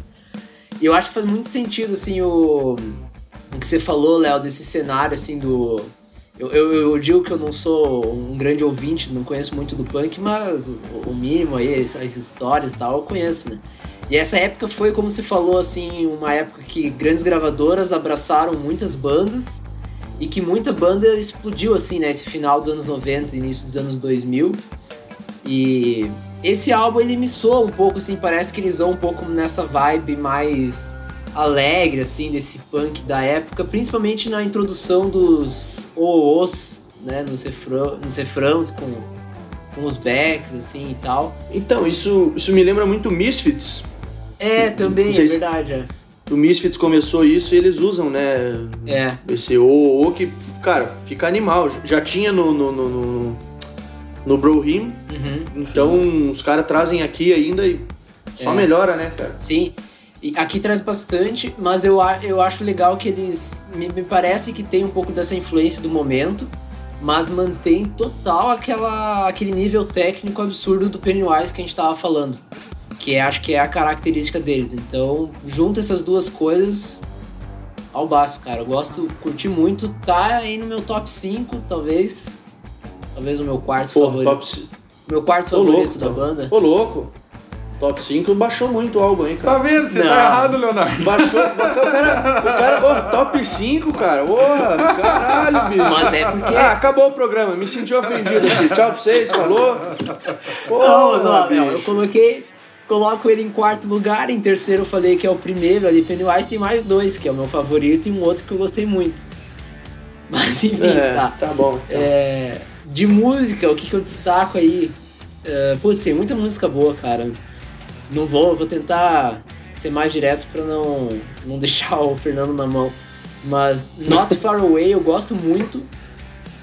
E eu acho que faz muito sentido, assim, o, o que você falou, Léo, desse cenário, assim, do. Eu, eu, eu digo que eu não sou um grande ouvinte, não conheço muito do punk, mas o, o mínimo aí, as, as histórias e tal, eu conheço, né? E essa época foi, como você falou, assim, uma época que grandes gravadoras abraçaram muitas bandas e que muita banda explodiu, assim, né? Esse final dos anos 90, início dos anos 2000. E esse álbum, ele me soa um pouco, assim, parece que eles vão um pouco nessa vibe mais alegre, assim, desse punk da época, principalmente na introdução dos OOs, né? Nos, refrão, nos refrãos com, com os backs, assim, e tal. Então, isso, isso me lembra muito Misfits. É, também, é verdade, é. O Misfits começou isso e eles usam, né? É, Esse o, o que, cara, fica animal. Já tinha no, no, no, no, no uhum. então os caras trazem aqui ainda e só É. melhora, né, cara? Sim. E aqui traz bastante, mas eu, eu acho legal que eles. Me, me parece que tem um pouco dessa influência do momento, mas mantém total aquela, aquele nível técnico absurdo do Pennywise que a gente tava falando. Que é, acho que é a característica deles. Então, junta essas duas coisas ao baço, cara. Eu gosto, curti muito. Tá aí no meu top 5, talvez. Talvez o meu quarto Pô, favorito. top, c- Meu quarto Ô, louco, favorito da então. banda. Ô, louco. Top 5 baixou muito o álbum, hein, cara. Tá vendo? Você Não. tá errado, Leonardo. Baixou. o cara, o cara ô, top 5, cara. Ô, caralho, bicho. Mas é porque. Ah, acabou o programa. Me senti ofendido aqui. Tchau pra vocês, falou. Porra, Não, mas ó, Léo, eu bicho. coloquei. Coloco ele em quarto lugar, em terceiro eu falei que é o primeiro ali, Pennywise tem mais dois, que é o meu favorito, e um outro que eu gostei muito. (laughs) Mas enfim, É, tá. tá bom. então. É, de música, o que, que eu destaco aí? É, putz, tem muita música boa, cara. Não vou, vou tentar ser mais direto pra não, não (laughs) deixar o Fernando na mão. Mas Not Far Away eu gosto muito.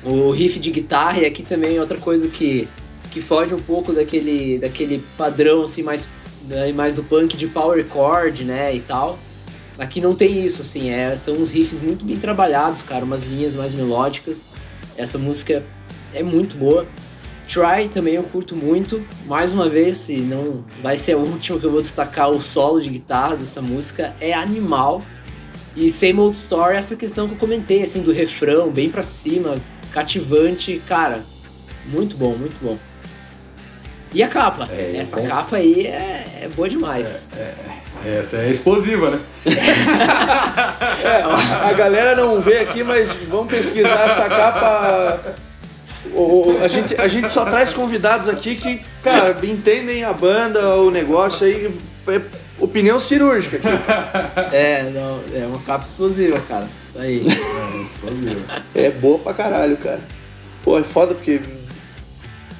O riff de guitarra e aqui também outra coisa que, que foge um pouco daquele, daquele padrão assim mais, né, mais do punk de power chord, né, e tal. Aqui não tem isso, assim, é, são uns riffs muito bem trabalhados, cara, umas linhas mais melódicas. Essa música é muito boa. Try também eu curto muito. Mais uma vez, e não vai ser a (laughs) última que eu vou destacar, o solo de guitarra dessa música é animal. E Same Old Story, essa questão que eu comentei, assim, do refrão, bem pra cima, cativante, cara, muito bom, muito bom. E a capa? É, essa bom. capa aí é, é boa demais. Essa é explosiva, né? (laughs) É, a galera não vê aqui, mas vamos pesquisar essa capa. O- o- a, gente, a gente só traz convidados aqui que, cara, entendem a banda, o negócio aí. É opinião cirúrgica aqui. (laughs) É, não, é uma capa explosiva, cara. Aí. É explosiva. É boa pra caralho, cara. Pô, é foda porque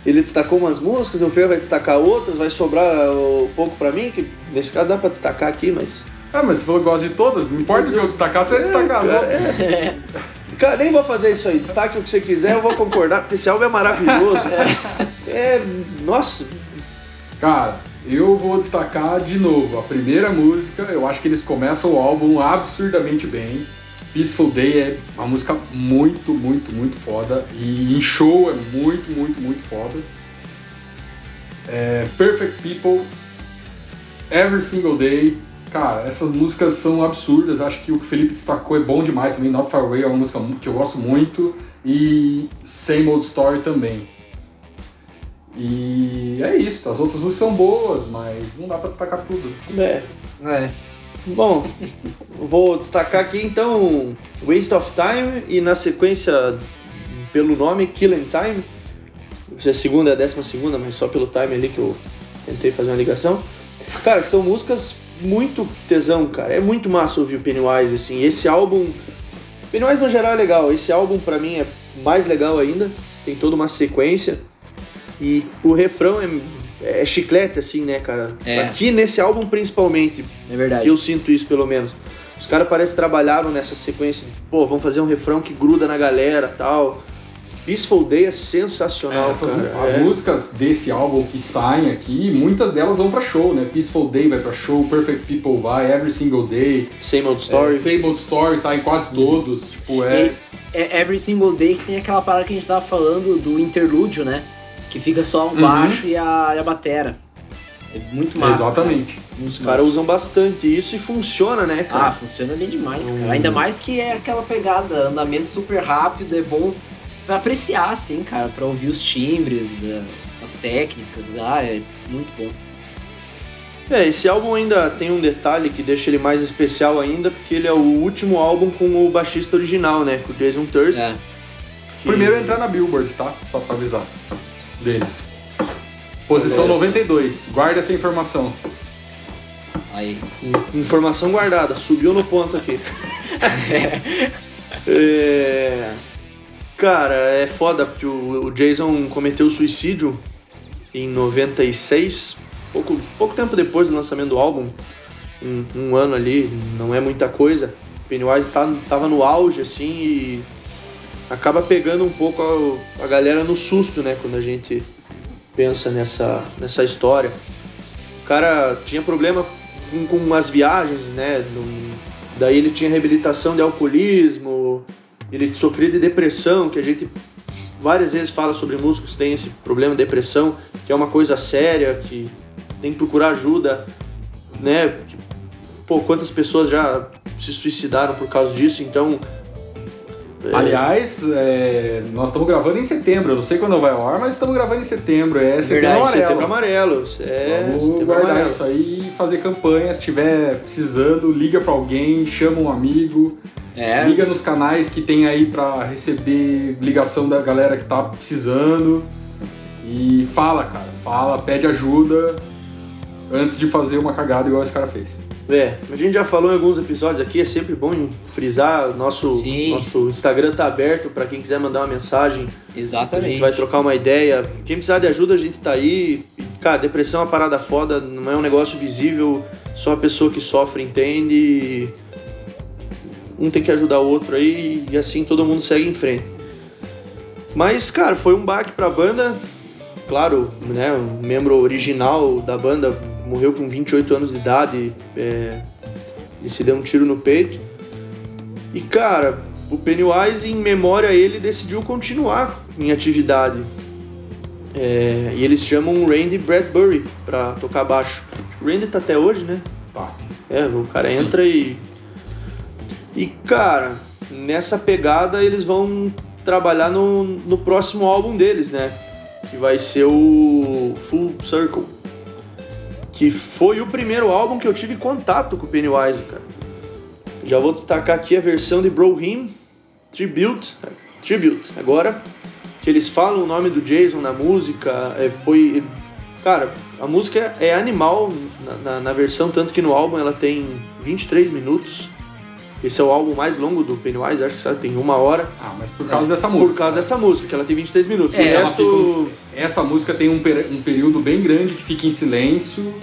ele destacou umas músicas, o Fer vai destacar outras, vai sobrar um pouco pra mim, que nesse caso dá pra destacar aqui, mas. Ah, mas você falou que gosta de todas, não importa o que eu destacar, você vai destacar as cara, outras. é. Cara, nem vou fazer isso aí. Destaque o que você quiser, eu vou concordar, porque esse álbum é maravilhoso. É. Nossa. Cara, eu vou destacar de novo a primeira música. Eu acho que eles começam o álbum absurdamente bem. Peaceful Day é uma música muito, muito, muito foda. E em show é muito, muito, muito foda. É, Perfect People, Every Single Day. Cara, essas músicas são absurdas. Acho que o que o Felipe destacou é bom demais também. Not Far Away é uma música que eu gosto muito. E Same Old Story também. E é isso. As outras músicas são boas, mas não dá pra destacar tudo. É. É. Bom, vou destacar aqui então Waste of Time e na sequência, pelo nome, Killing Time. Se é segunda é a décima segunda, mas só pelo time ali que eu tentei fazer uma ligação. Cara, são músicas muito tesão, cara. É muito massa ouvir o Pennywise, assim. Esse álbum. Pennywise no geral é legal. Esse álbum pra mim é mais legal ainda. Tem toda uma sequência. E o refrão é, é chiclete, assim, né, cara? É. Aqui nesse álbum principalmente. É verdade. Eu sinto isso, pelo menos. Os caras parecem que trabalharam nessa sequência de, pô, vamos fazer um refrão que gruda na galera tal. Peaceful Day é sensacional, É, essas, cara. as É. músicas desse álbum que saem aqui, muitas delas vão pra show, né? Peaceful Day vai pra show, Perfect People vai, Every Single Day, Same Old Story. Story. Same Old Story tá em quase todos. Tipo, é. E é Every Single Day que tem aquela parada que a gente tava falando do interlúdio, né? Que fica só um Uhum. baixo e a, e a batera. É muito massa. Exatamente. Cara. Os caras usam bastante isso e funciona, né, Ah, cara? funciona bem demais, Hum. cara. Ainda mais que é aquela pegada, andamento super rápido, é bom pra apreciar, assim, cara, pra ouvir os timbres, é, as técnicas. Ah, é muito bom. É, esse álbum ainda tem um detalhe que deixa ele mais especial ainda, porque ele é o último álbum com o baixista original, né? Com o Jason Thurston. É. que- Primeiro a entrar na Billboard, tá? Só pra avisar. Deles. Posição só. 92. Guarda essa informação. Aí. Informação guardada, subiu no ponto aqui. (laughs) É, Cara, é foda porque o o Jason cometeu suicídio em 96, pouco, pouco tempo depois do lançamento do álbum, um, um ano ali, não é muita coisa. Pennywise tá, tava no auge assim e acaba pegando um pouco a, a galera no susto, né, quando a gente pensa nessa, nessa história. O cara tinha problema com, as viagens, né? daí ele tinha reabilitação de alcoolismo, ele sofria de depressão, que a gente várias vezes fala sobre músicos têm esse problema de depressão, que é uma coisa séria, que tem que procurar ajuda, né? Pô, quantas pessoas já se suicidaram por causa disso, então. É, Aliás, é, nós estamos gravando em setembro. Eu não sei quando vai ao ar, mas estamos gravando em setembro. É setembro Verdade, amarelo. Setembro amarelo. É, Vamos setembro guardar amarelo. isso aí e fazer campanha. Se tiver precisando, liga pra alguém, chama um amigo. É. Liga nos canais que tem aí pra receber ligação da galera que tá precisando. E fala, cara. Fala, pede ajuda antes de fazer uma cagada igual esse cara fez. É, a gente já falou em alguns episódios aqui, é sempre bom frisar, nosso, Sim, nosso Instagram tá aberto para quem quiser mandar uma mensagem, a Exatamente. gente vai trocar uma ideia. Quem precisar de ajuda, a gente tá aí. Cara, depressão é uma parada foda, não é um negócio visível, só a pessoa que sofre entende. Um tem que ajudar o outro aí e assim todo mundo segue em frente. Mas, cara, foi um baque pra banda. Claro, né, o membro original da banda morreu com 28 anos de idade é, e se deu um tiro no peito. E, cara, o Pennywise, em memória a ele, decidiu continuar em atividade. É, e eles chamam o Randy Bradbury pra tocar baixo. O Randy tá até hoje, né? Tá. É, o cara Sim. entra e. E, cara, nessa pegada eles vão trabalhar no, no próximo álbum deles, né? Que vai ser o Full Circle. Que foi o primeiro álbum que eu tive contato com o Pennywise, cara. Já vou destacar aqui a versão de Bro Him Tribute. Tribute. Agora, que eles falam o nome do Jason na música, é, foi. Cara, a música é animal na, na- na versão, tanto que no álbum ela tem 23 minutos. Esse é o álbum mais longo do Pennywise, acho que sabe, tem uma hora. Ah, mas por causa dessa música. Por causa dessa música, que ela tem 23 minutos. É, resto. fica essa música tem um, um período bem grande que fica em silêncio.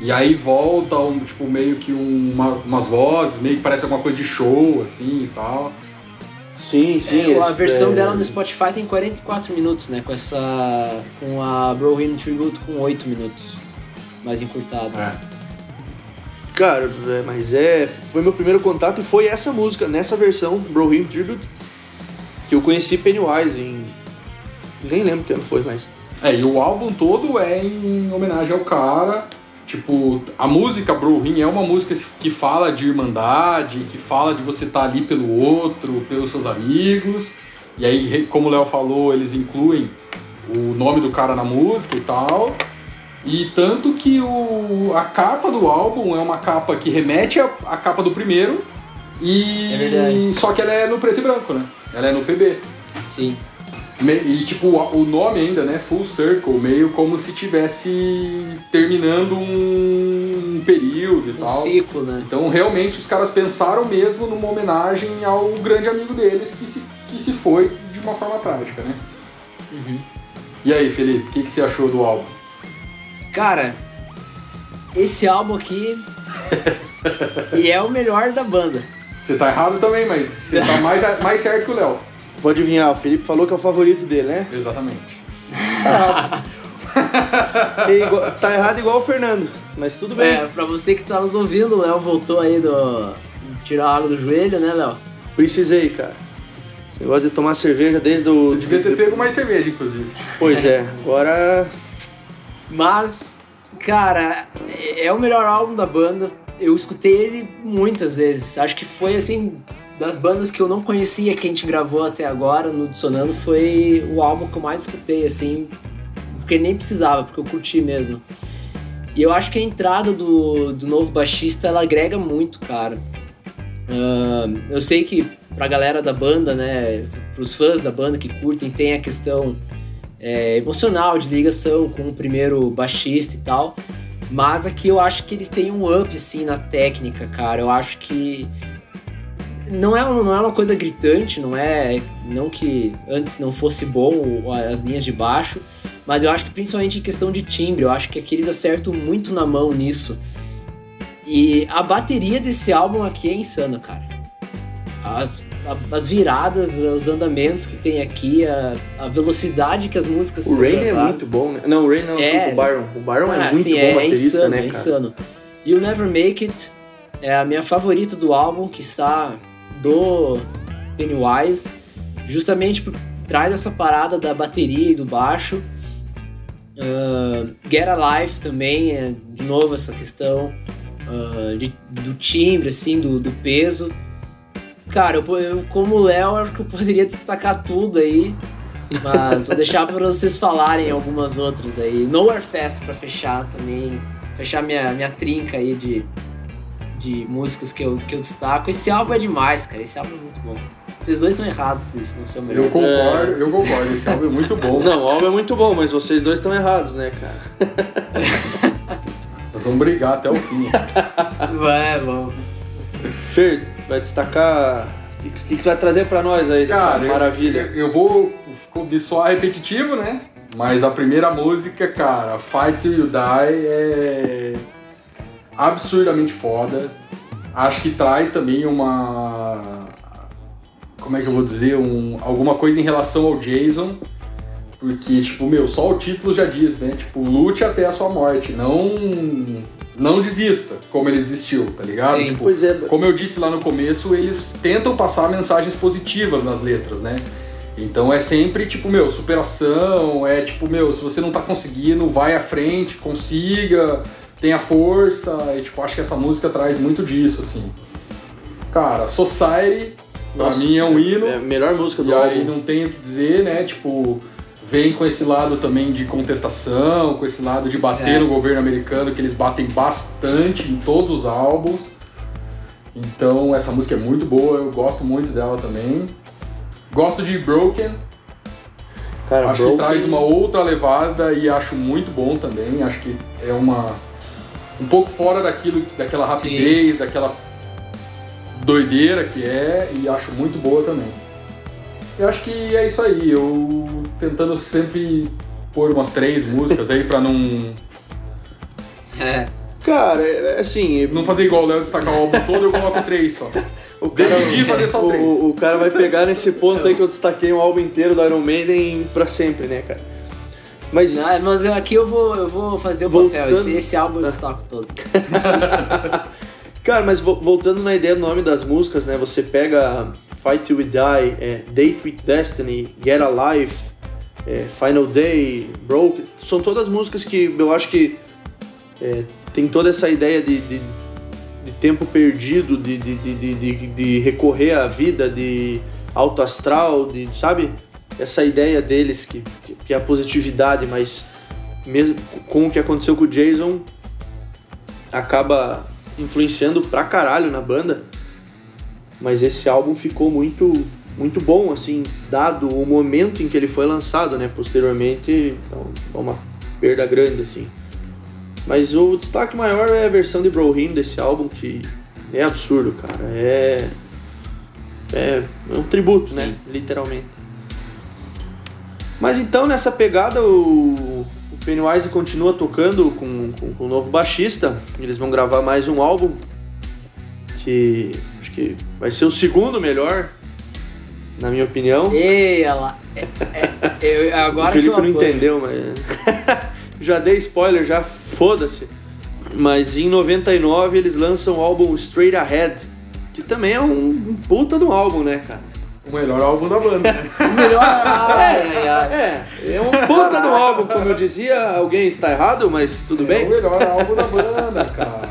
E aí volta, um, tipo, meio que um- uma- umas vozes, meio que parece alguma coisa de show, assim e tal. Sim, sim. É, a versão é, dela no Spotify tem 44 minutos, né? Com essa. Com a Bro Hymn Tribute com 8 minutos. Mais encurtado. É. Cara, é, mas é. Foi meu primeiro contato e foi essa música, nessa versão, Bro Him Tribute, que eu conheci Pennywise em. Nem lembro que ano foi, mas. É, e o álbum todo é em homenagem ao cara. Tipo, a música Bro Hymn é uma música que fala de irmandade, que fala de você estar ali pelo outro, pelos seus amigos. E aí, como o Léo falou, eles incluem o nome do cara na música e tal. E tanto que o, a capa do álbum é uma capa que remete à, à capa do primeiro. E É verdade. só que ela é no preto e branco, né? Ela é no PB. Sim. Me- E tipo, o nome ainda, né? Full Circle, meio como se tivesse terminando um período e Um tal. ciclo, né? Então realmente os caras pensaram mesmo numa homenagem ao grande amigo deles que se, que se foi de uma forma trágica, né? Uhum. E aí, Felipe, o que, que você achou do álbum? Cara, esse álbum aqui. (laughs) e é o melhor da banda. Você tá errado também, mas você tá mais, mais certo que o Léo. Vou adivinhar, o Felipe falou que é o favorito dele, né? Exatamente. (laughs) É igual- tá errado igual o Fernando, mas tudo bem. É, pra você que tá nos ouvindo, o Léo voltou aí do. tirar a água do joelho, né, Léo? Precisei, cara. Esse negócio de tomar cerveja desde o. Você devia ter pego mais cerveja, inclusive. Pois é, agora. Mas, cara, é é o melhor álbum da banda. Eu escutei ele muitas vezes. Acho que foi assim. Das bandas que eu não conhecia que a gente gravou até agora no Dissonando foi o álbum que eu mais escutei, assim, porque nem precisava, porque eu curti mesmo. E eu acho que a entrada do, do novo baixista ela agrega muito, cara. Ah, eu sei que pra galera da banda, né, pros fãs da banda que curtem, tem a questão é, emocional de ligação com o primeiro baixista e tal. Mas aqui eu acho que eles têm um up assim na técnica, cara. Eu acho que não é, não é uma coisa gritante, não é não que antes não fosse bom as linhas de baixo, mas eu acho que principalmente em questão de timbre, eu acho que aqui eles acertam muito na mão nisso. E a bateria desse álbum aqui é insana, cara. As, a- as viradas, os andamentos que tem aqui, a, a velocidade que as músicas O Rain é muito bom, né? Não, o Rain não, É, o Byron. O Byron é Ah, muito sim, bom é, é baterista, insano, né, é cara? insano. You'll Never Make It é a minha favorita do álbum, que está do Pennywise, justamente por traz essa parada da bateria e do baixo. Ah, Get Alive também, é, de novo essa questão ah, de- do timbre, assim, do, do peso. Cara, eu, eu, como o Léo, acho que eu poderia destacar tudo aí. Mas vou deixar para vocês falarem algumas outras aí. Nowhere Fest pra fechar também. Fechar minha, minha trinca aí de, de músicas que eu, que eu destaco. Esse álbum é demais, cara. Esse álbum é muito bom. Vocês dois estão errados, vocês não são Eu melhor. concordo, eu concordo. Esse álbum é muito bom. Não, o álbum é muito bom, mas vocês dois estão errados, né, cara? Nós vamos brigar até o fim. Vai, vamos. Fer, vai destacar. O que, que, que você vai trazer pra nós aí dessa Cara, maravilha? Eu, eu vou vou me soar repetitivo, né? Mas a primeira música, cara, Fight Till You Die é absurdamente foda. Acho que traz também uma. Como é que eu vou dizer? Um, alguma coisa em relação ao Jason. Porque, tipo, meu, só o título já diz, né? Tipo, lute até a sua morte. Não. Não desista, como ele desistiu, tá ligado? Sim. Tipo, Pois é, como eu disse lá no começo, eles tentam passar mensagens positivas nas letras, né? Então é sempre tipo, meu, superação, é tipo, meu, se você não tá conseguindo, vai à frente, consiga, tenha força, e tipo, acho que essa música traz muito disso, assim. Cara, Society, pra Nossa, mim é um hino, É a melhor música do e aí álbum. não tenho o que dizer, né? Tipo, vem com esse lado também de contestação, com esse lado de bater É. no governo americano, que eles batem bastante em todos os álbuns. Então essa música é muito boa, eu gosto muito dela também. Gosto de Broken, Cara, acho Broken- que traz uma outra levada e acho muito bom também. Acho que é uma um pouco fora daquilo, daquela rapidez, daquela doideira que é e acho muito boa também. Eu acho que é isso aí. Eu tentando sempre pôr umas três músicas aí pra não. (laughs) É. Cara, é, assim. Não fazer igual o Léo destacar o álbum todo, eu coloco três só. (laughs) O cara, Decidi fazer só três. o, o cara vai pegar nesse ponto aí que eu destaquei um álbum inteiro do Iron Maiden pra sempre, né, cara? Mas. Não, mas eu, aqui eu vou, eu vou fazer o Voltando- papel. Esse, esse álbum eu destaco todo. (laughs) Cara, mas vo- voltando na ideia do nome das músicas, né? Você pega Fight Till We Die, é, Date with Destiny, Get Alive, é, Final Day, Broke. São todas músicas que eu acho que é, tem toda essa ideia de, de, de tempo perdido, de, de, recorrer à vida, de alto astral, de, sabe? Essa ideia deles que, que é a positividade, mas mesmo com o que aconteceu com o Jason, acaba influenciando pra caralho na banda. Mas esse álbum ficou muito muito bom, assim, dado o momento em que ele foi lançado, né? Posteriormente, então, uma perda grande, assim. Mas o destaque maior é a versão de Brohim desse álbum, que é absurdo, cara. É. É, é um tributo, né? Literalmente. Mas então, nessa pegada, o, o Pennywise continua tocando com, com, com o novo baixista. Eles vão gravar mais um álbum que que vai ser o segundo melhor, na minha opinião. Ei, olha lá. É, é, eu, agora o Felipe não entendeu, mas. (laughs) já dei spoiler, já foda-se. Mas em 99 eles lançam o álbum Straight Ahead, que também é um, um puta de um álbum, né, cara? O melhor álbum da banda, né? (laughs) O melhor. Ai, ai, ai. É, é um puta de um álbum, como eu dizia, alguém está errado, mas tudo É bem? o melhor álbum da banda, cara.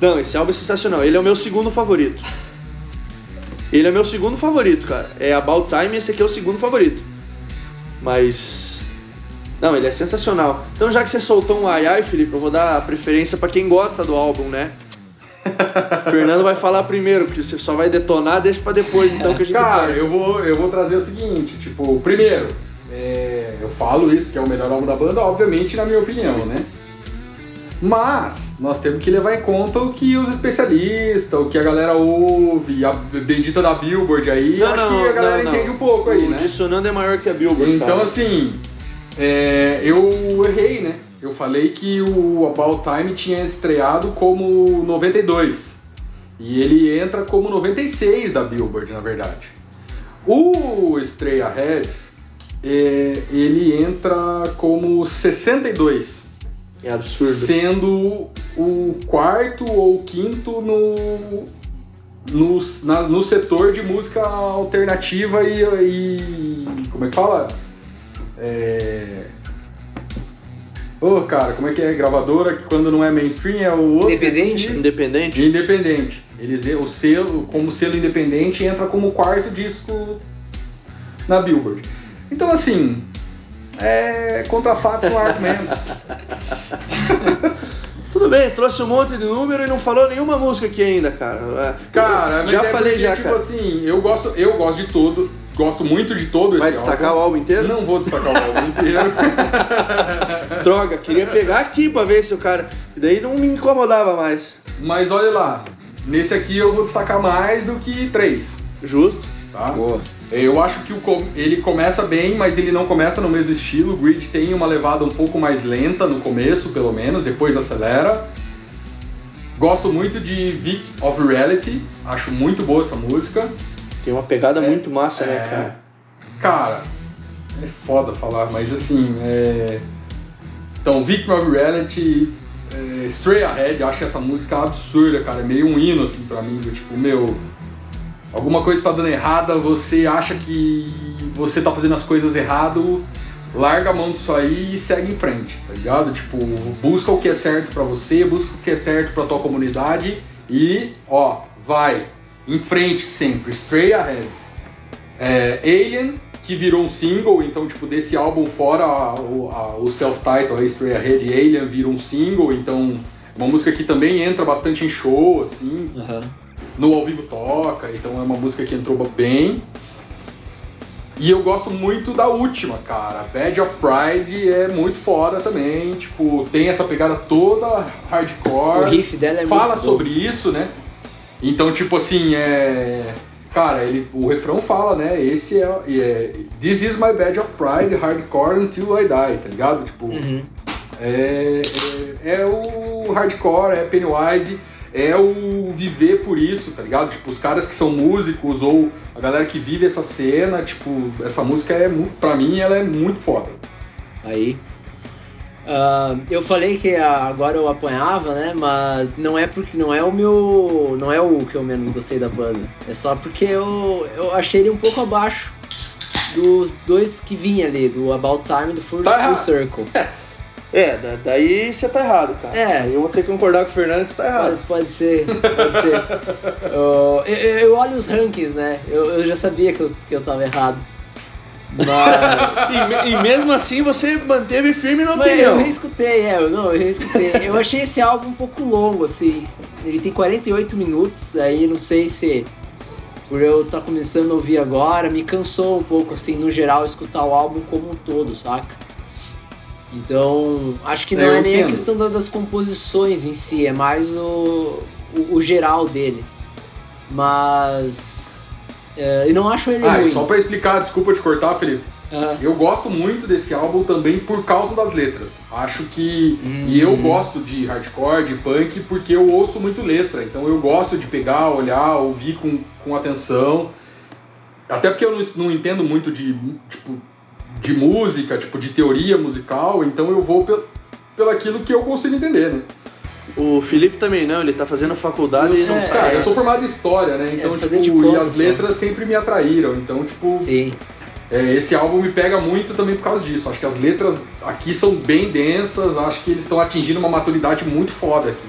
Não, esse álbum é sensacional. Ele é o meu segundo favorito. Ele é meu segundo favorito, cara. É About Time e esse aqui é o segundo favorito. Mas. Não, ele é sensacional. Então, já que você soltou um ai ai, Felipe, eu vou dar a preferência pra quem gosta do álbum, né? (laughs) Fernando vai falar primeiro, porque você só vai detonar, deixa pra depois, então que a gente Cara, eu vou, eu vou trazer o seguinte, tipo, primeiro, é, eu falo isso, que é o melhor álbum da banda, obviamente, na minha opinião, né? Mas nós temos que levar em conta o que os especialistas, o que a galera ouve, a bendita da Billboard aí, eu acho que a galera entende um pouco aí, o né? Dissonando é maior que a Billboard, Então, cara. assim, é, eu errei, né? Eu falei que o About Time tinha estreado como 92. E ele entra como 96 da Billboard, na verdade. O Stray Ahead, é, ele entra como 62. É absurdo. Sendo o quarto ou quinto no, no, na- no setor de música alternativa e, e- Como é que fala? É. Ô, cara, como é que é? Gravadora que quando não é mainstream é o outro. Independente? Independente? Independente. Eles, o selo, como selo independente, entra como quarto disco na Billboard. Então, assim, é contra fatos não há argumentos. (laughs) Tudo bem, trouxe um monte de número e não falou nenhuma música aqui ainda, cara. É, Cara, mas já é falei porque, já, tipo cara. assim, eu gosto, eu gosto de todo, gosto muito de todo Vai esse destacar álbum. o álbum inteiro? Não vou destacar o álbum inteiro. (laughs) Droga, queria pegar aqui pra ver se o cara. E daí não me incomodava mais. Mas olha lá, nesse aqui eu vou destacar mais do que três, Justo. tá? Boa. Eu acho que ele começa bem, mas ele não começa no mesmo estilo. O Grid tem uma levada um pouco mais lenta no começo, pelo menos, depois acelera. Gosto muito de Vic of Reality, acho muito boa essa música. Tem uma pegada muito massa, É, né, cara? Cara, é foda falar, mas assim, é... Então, Victim of Reality, é, Stray Ahead, acho essa música absurda, cara. É meio um hino, assim, pra mim, do tipo, meu... Alguma coisa está dando errada, você acha que você tá fazendo as coisas errado, larga a mão disso aí e segue em frente, tá ligado? Tipo, busca o que é certo pra você, busca o que é certo pra tua comunidade e, ó, vai, em frente sempre, Stray Ahead. É, Alien, que virou um single, então, tipo, desse álbum fora a- o, a- o self-title, Stray Ahead Alien virou um single, então, uma música que também entra bastante em show, assim, Aham. No ao vivo toca, então é uma música que entrou bem. E eu gosto muito da última, cara. Badge of Pride é muito foda também, tipo, tem essa pegada toda hardcore. O riff dela é Fala muito bom. sobre isso, né? Então, tipo assim, é. Cara, ele, o refrão fala, né? Esse é, é. This is my badge of pride, hardcore until I die, tá ligado? Tipo. Uhum. É, é, é o hardcore, é Pennywise, é o viver por isso, tá ligado? Tipo, os caras que são músicos ou a galera que vive essa cena, tipo, essa música é muito. Pra mim, ela é muito foda. Aí. Ah, eu falei que agora eu apanhava, né? Mas não é porque não é o meu. não é o que eu menos gostei da banda. É só porque eu, eu achei ele um pouco abaixo dos dois que vinha ali, do About Time e do Full, Tá Full Circle. (laughs) É, da- daí você tá errado, cara. É. Aí eu vou ter que concordar com o Fernando que você tá errado. Pode, pode ser, pode ser. (laughs) Eu, eu, eu olho os rankings, né? Eu, eu já sabia que eu, que eu tava errado. Mas. (laughs) E, e mesmo assim você manteve firme na Mas opinião. eu reescutei, é, eu, não, eu reescutei. Eu achei esse álbum um pouco longo, assim. Ele tem 48 minutos, aí não sei se por eu estar começando a ouvir agora, me cansou um pouco, assim, no geral, escutar o álbum como um todo, saca? Então, acho que não É, é, nem a entendo. questão da- das composições em si, é mais o, o, o geral dele. Mas. é, eu não acho ele Ah, e ruim. só pra explicar, desculpa te cortar, Felipe. Ah, Eu gosto muito desse álbum também por causa das letras. Acho que. E eu gosto de hardcore, de punk, porque eu ouço muito letra. Então eu gosto de pegar, olhar, ouvir com, com atenção. Até porque eu não, não entendo muito de, tipo, de música, tipo, de teoria musical, então eu vou pel, pelo aquilo que eu consigo entender, né? O Felipe também não, ele tá fazendo faculdade e Eu, sou, cara, eu sou formado em história, né? Então, fazer tipo, e as só. letras sempre me atraíram. Então, tipo, sim. É, esse álbum me pega muito também por causa disso. Acho que as letras aqui são bem densas, acho que eles estão atingindo uma maturidade muito foda aqui.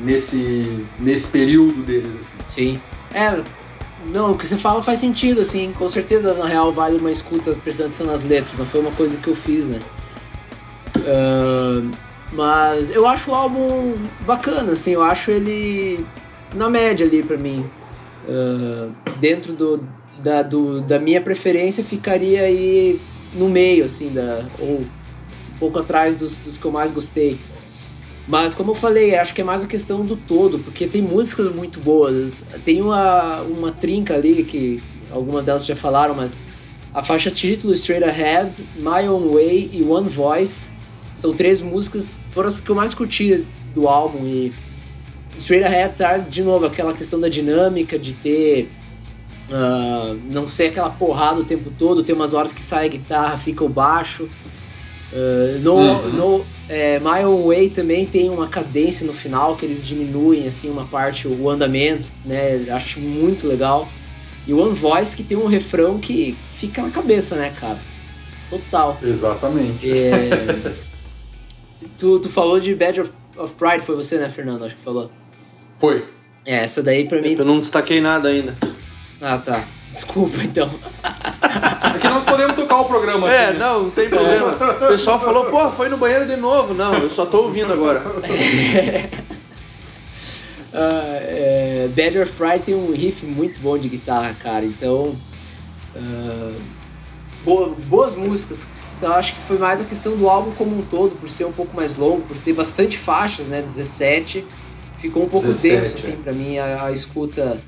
Nesse, nesse período deles, assim. Sim. É, não, o que você fala faz sentido, assim. Com certeza, na real, vale uma escuta prestando atenção nas letras. Não foi uma coisa que eu fiz, né? Ahn, mas eu acho o álbum bacana, assim. Eu acho ele na média ali pra mim. Ahn, dentro do da, do, da minha preferência, ficaria aí no meio, assim, da, ou um pouco atrás dos, dos que eu mais gostei. Mas como eu falei, acho que é mais a questão do todo, porque tem músicas muito boas. Tem uma, uma trinca ali que algumas delas já falaram, mas a faixa título Straight Ahead, My Own Way e One Voice são três músicas, foram as que eu mais curti do álbum e Straight Ahead traz de novo aquela questão da dinâmica de ter ah, não ser aquela porrada o tempo todo, tem umas horas que sai a guitarra, fica o baixo. Uh, no, Uhum. no é, My Own Way também tem uma cadência no final que eles diminuem assim uma parte, o andamento, né? Acho muito legal. E o One Voice que tem um refrão que fica na cabeça, né, cara? Total. Exatamente. É, tu, tu falou de Badge of, of Pride, foi você, né, Fernando? Acho que falou. Foi. É, essa daí pra mim. Eu não destaquei nada ainda. Ah, tá. Desculpa então. É que nós podemos tocar o programa É, assim, né? não, não tem problema. O pessoal falou, pô, foi no banheiro de novo. Não, eu só tô ouvindo agora. (laughs) É, Badger of Pride tem um riff muito bom de guitarra, cara. Então, ah, boa- boas músicas. Então, acho que foi mais a questão do álbum como um todo, por ser um pouco mais longo, por ter bastante faixas, né? 17. Ficou um pouco 17, denso, assim, é. pra mim, a, a escuta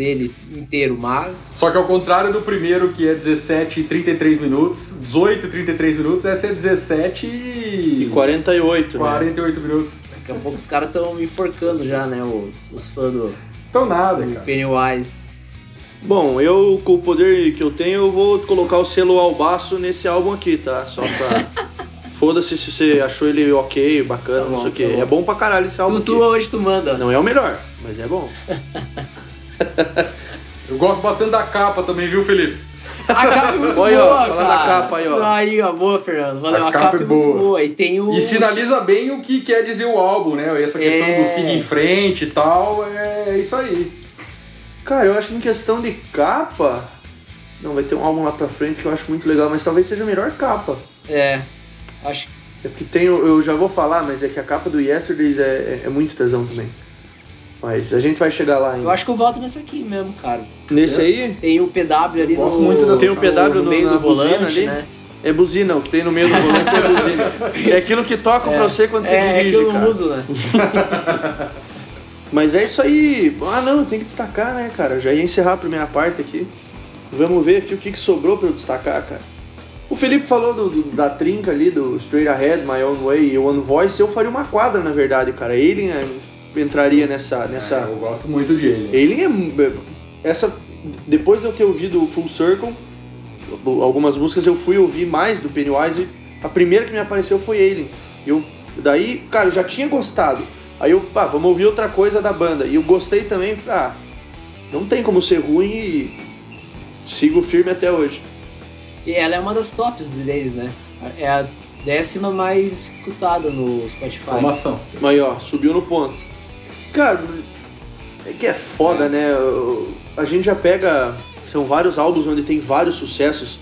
dele inteiro. Mas, Só que ao contrário do primeiro, que é 17 e 33 minutos, 18 e 33 minutos, essa é 17 E e 48, né? 48 minutos. daqui a pouco os caras estão me enforcando já, né? Os, os fãs do, Então nada, do cara. Pennywise. Bom, eu, com o poder que eu tenho, eu vou colocar o selo albaço nesse álbum aqui, tá? Só pra... (laughs) Foda-se se você achou ele ok, bacana, Tá não bom, sei o tá quê. bom. É bom pra caralho esse álbum Tu, tu aqui. hoje tu manda. Não é o melhor, mas é bom. (laughs) Eu gosto bastante da capa também, viu, Felipe? A capa é muito Olha, ó, boa, falando cara. da capa aí, ó. Aí, ó, boa, Fernando. Valeu, A a, capa capa, é é muito boa. boa. E tem o... E sinaliza bem o que quer dizer o álbum, né? Essa questão É. do seguir em frente e tal, é isso aí. Cara, eu acho que em questão de capa... Não, vai ter um álbum lá pra frente que eu acho muito legal, mas talvez seja a melhor capa. É, acho É porque tem, eu já vou falar, mas é que a capa do Yesterdays é, é, é muito tesão também. Mas a gente vai chegar lá ainda. Eu acho que eu volto nesse aqui mesmo, cara. Nesse aí, Tem o PW ali Gosto no, muito dessa- Tem o PW no, no- meio do buzina volante, ali? né? é buzina, o que tem no meio do volante é buzina. É aquilo que tocam pra você quando você é, é que dirige, eu não cara. uso, né? (laughs) Mas é isso aí. Ah, não, tem que destacar, né, cara? Já ia encerrar a primeira parte aqui. Vamos ver aqui o que, que sobrou pra eu destacar, cara. O Felipe falou do, do- da trinca ali, do Straight Ahead, My Own Way e One Voice. Eu faria uma quadra, na verdade, cara. Alien é, entraria nessa. nessa... É, eu gosto muito de ele. Alien é. Essa. Depois de eu ter ouvido o Full Circle, algumas músicas eu fui ouvir mais do Pennywise. A primeira que me apareceu foi Alien. Eu, daí, cara, eu já tinha gostado. Aí eu, pá, vamos ouvir outra coisa da banda. E eu gostei também, falei, ah, não tem como ser ruim e sigo firme até hoje. E ela é uma das tops deles, né? É a décima mais escutada no Spotify. Formação. Mas ó, subiu no ponto. Cara, é que é foda, né? A gente já pega. São vários álbuns onde tem vários sucessos.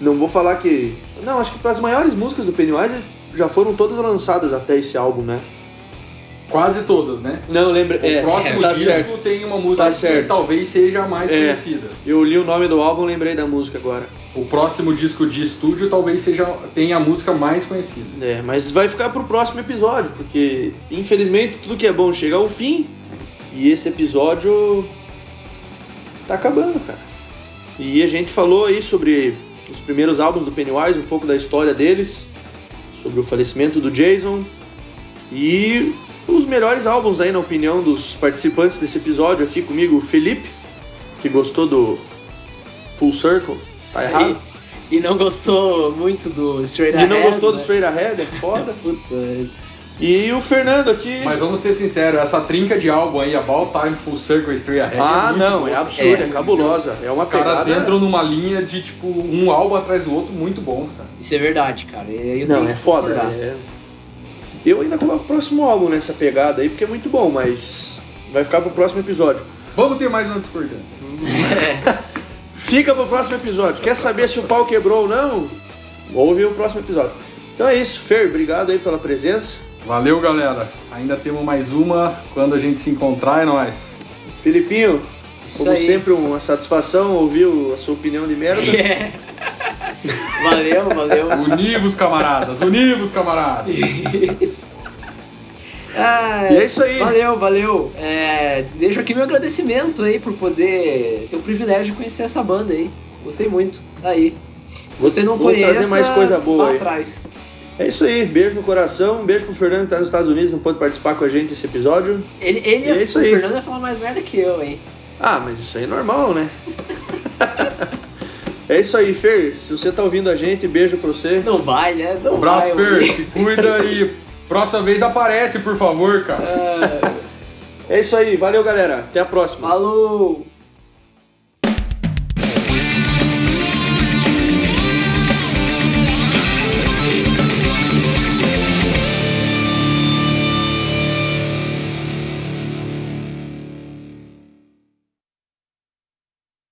Não vou falar que. Não, acho que as maiores músicas do Pennywise já foram todas lançadas até esse álbum, né? Quase todas, né? Não, lembra. O É, próximo tá disco certo. tem uma música Tá que certo. talvez seja a mais É. conhecida. Eu li o nome do álbum lembrei da música agora. O próximo disco de estúdio talvez seja tenha a música mais conhecida. É, mas vai ficar pro próximo episódio, porque infelizmente tudo que é bom chega ao fim e esse episódio tá acabando, cara. E a gente falou aí sobre os primeiros álbuns do Pennywise, um pouco da história deles, sobre o falecimento do Jason e os melhores álbuns aí na opinião dos participantes desse episódio aqui comigo, o Felipe, que gostou do Full Circle, tá errado? E, e não gostou muito do Straight E Ahead. não gostou do né? Straight Ahead, é foda. (laughs) Puta. E o Fernando aqui. Mas vamos ser sinceros, essa trinca de álbum aí, About Time, Full Circle, Straight Ahead. ah, é não, boa. é absurdo, é, É. cabulosa. É uma Os caras pegada... entram numa linha de tipo um álbum atrás do outro muito bons, cara. Isso é verdade, cara. Eu Não, tenho é foda. é- Eu ainda coloco o próximo álbum nessa pegada aí, porque é muito bom, mas vai ficar pro próximo episódio. Vamos ter mais uma discordância. (laughs) (laughs) Fica pro próximo episódio. Quer saber se o pau quebrou ou não? Ouve o próximo episódio. Então é isso, Fer, obrigado aí pela presença. Valeu, galera. Ainda temos mais uma quando a gente se encontrar, é nóis. Filipinho, Isso como aí. sempre, uma satisfação ouvir a sua opinião de merda. (laughs) É. valeu, valeu. Univos, camaradas! Univos, camaradas! (laughs) Ah, E é isso aí. Valeu, valeu. É, deixo aqui meu agradecimento aí por poder ter o privilégio de conhecer essa banda aí. Gostei muito. Tá aí. Se você não Vou conhece, trazer mais coisa boa aí. atrás. É isso aí, beijo no coração, um beijo pro Fernando que tá nos Estados Unidos, não pôde participar com a gente desse episódio. Ele, ele E é isso o aí. Fernando ia falar mais merda que eu, hein? Ah, mas isso aí é normal, né? (laughs) é isso aí, Fer. Se você tá ouvindo a gente, beijo pra você. Não vai, né? Não Um abraço, vai, Fer. Se cuida e (laughs) próxima vez aparece, por favor, cara. É isso aí, valeu galera. Até a próxima. Falou!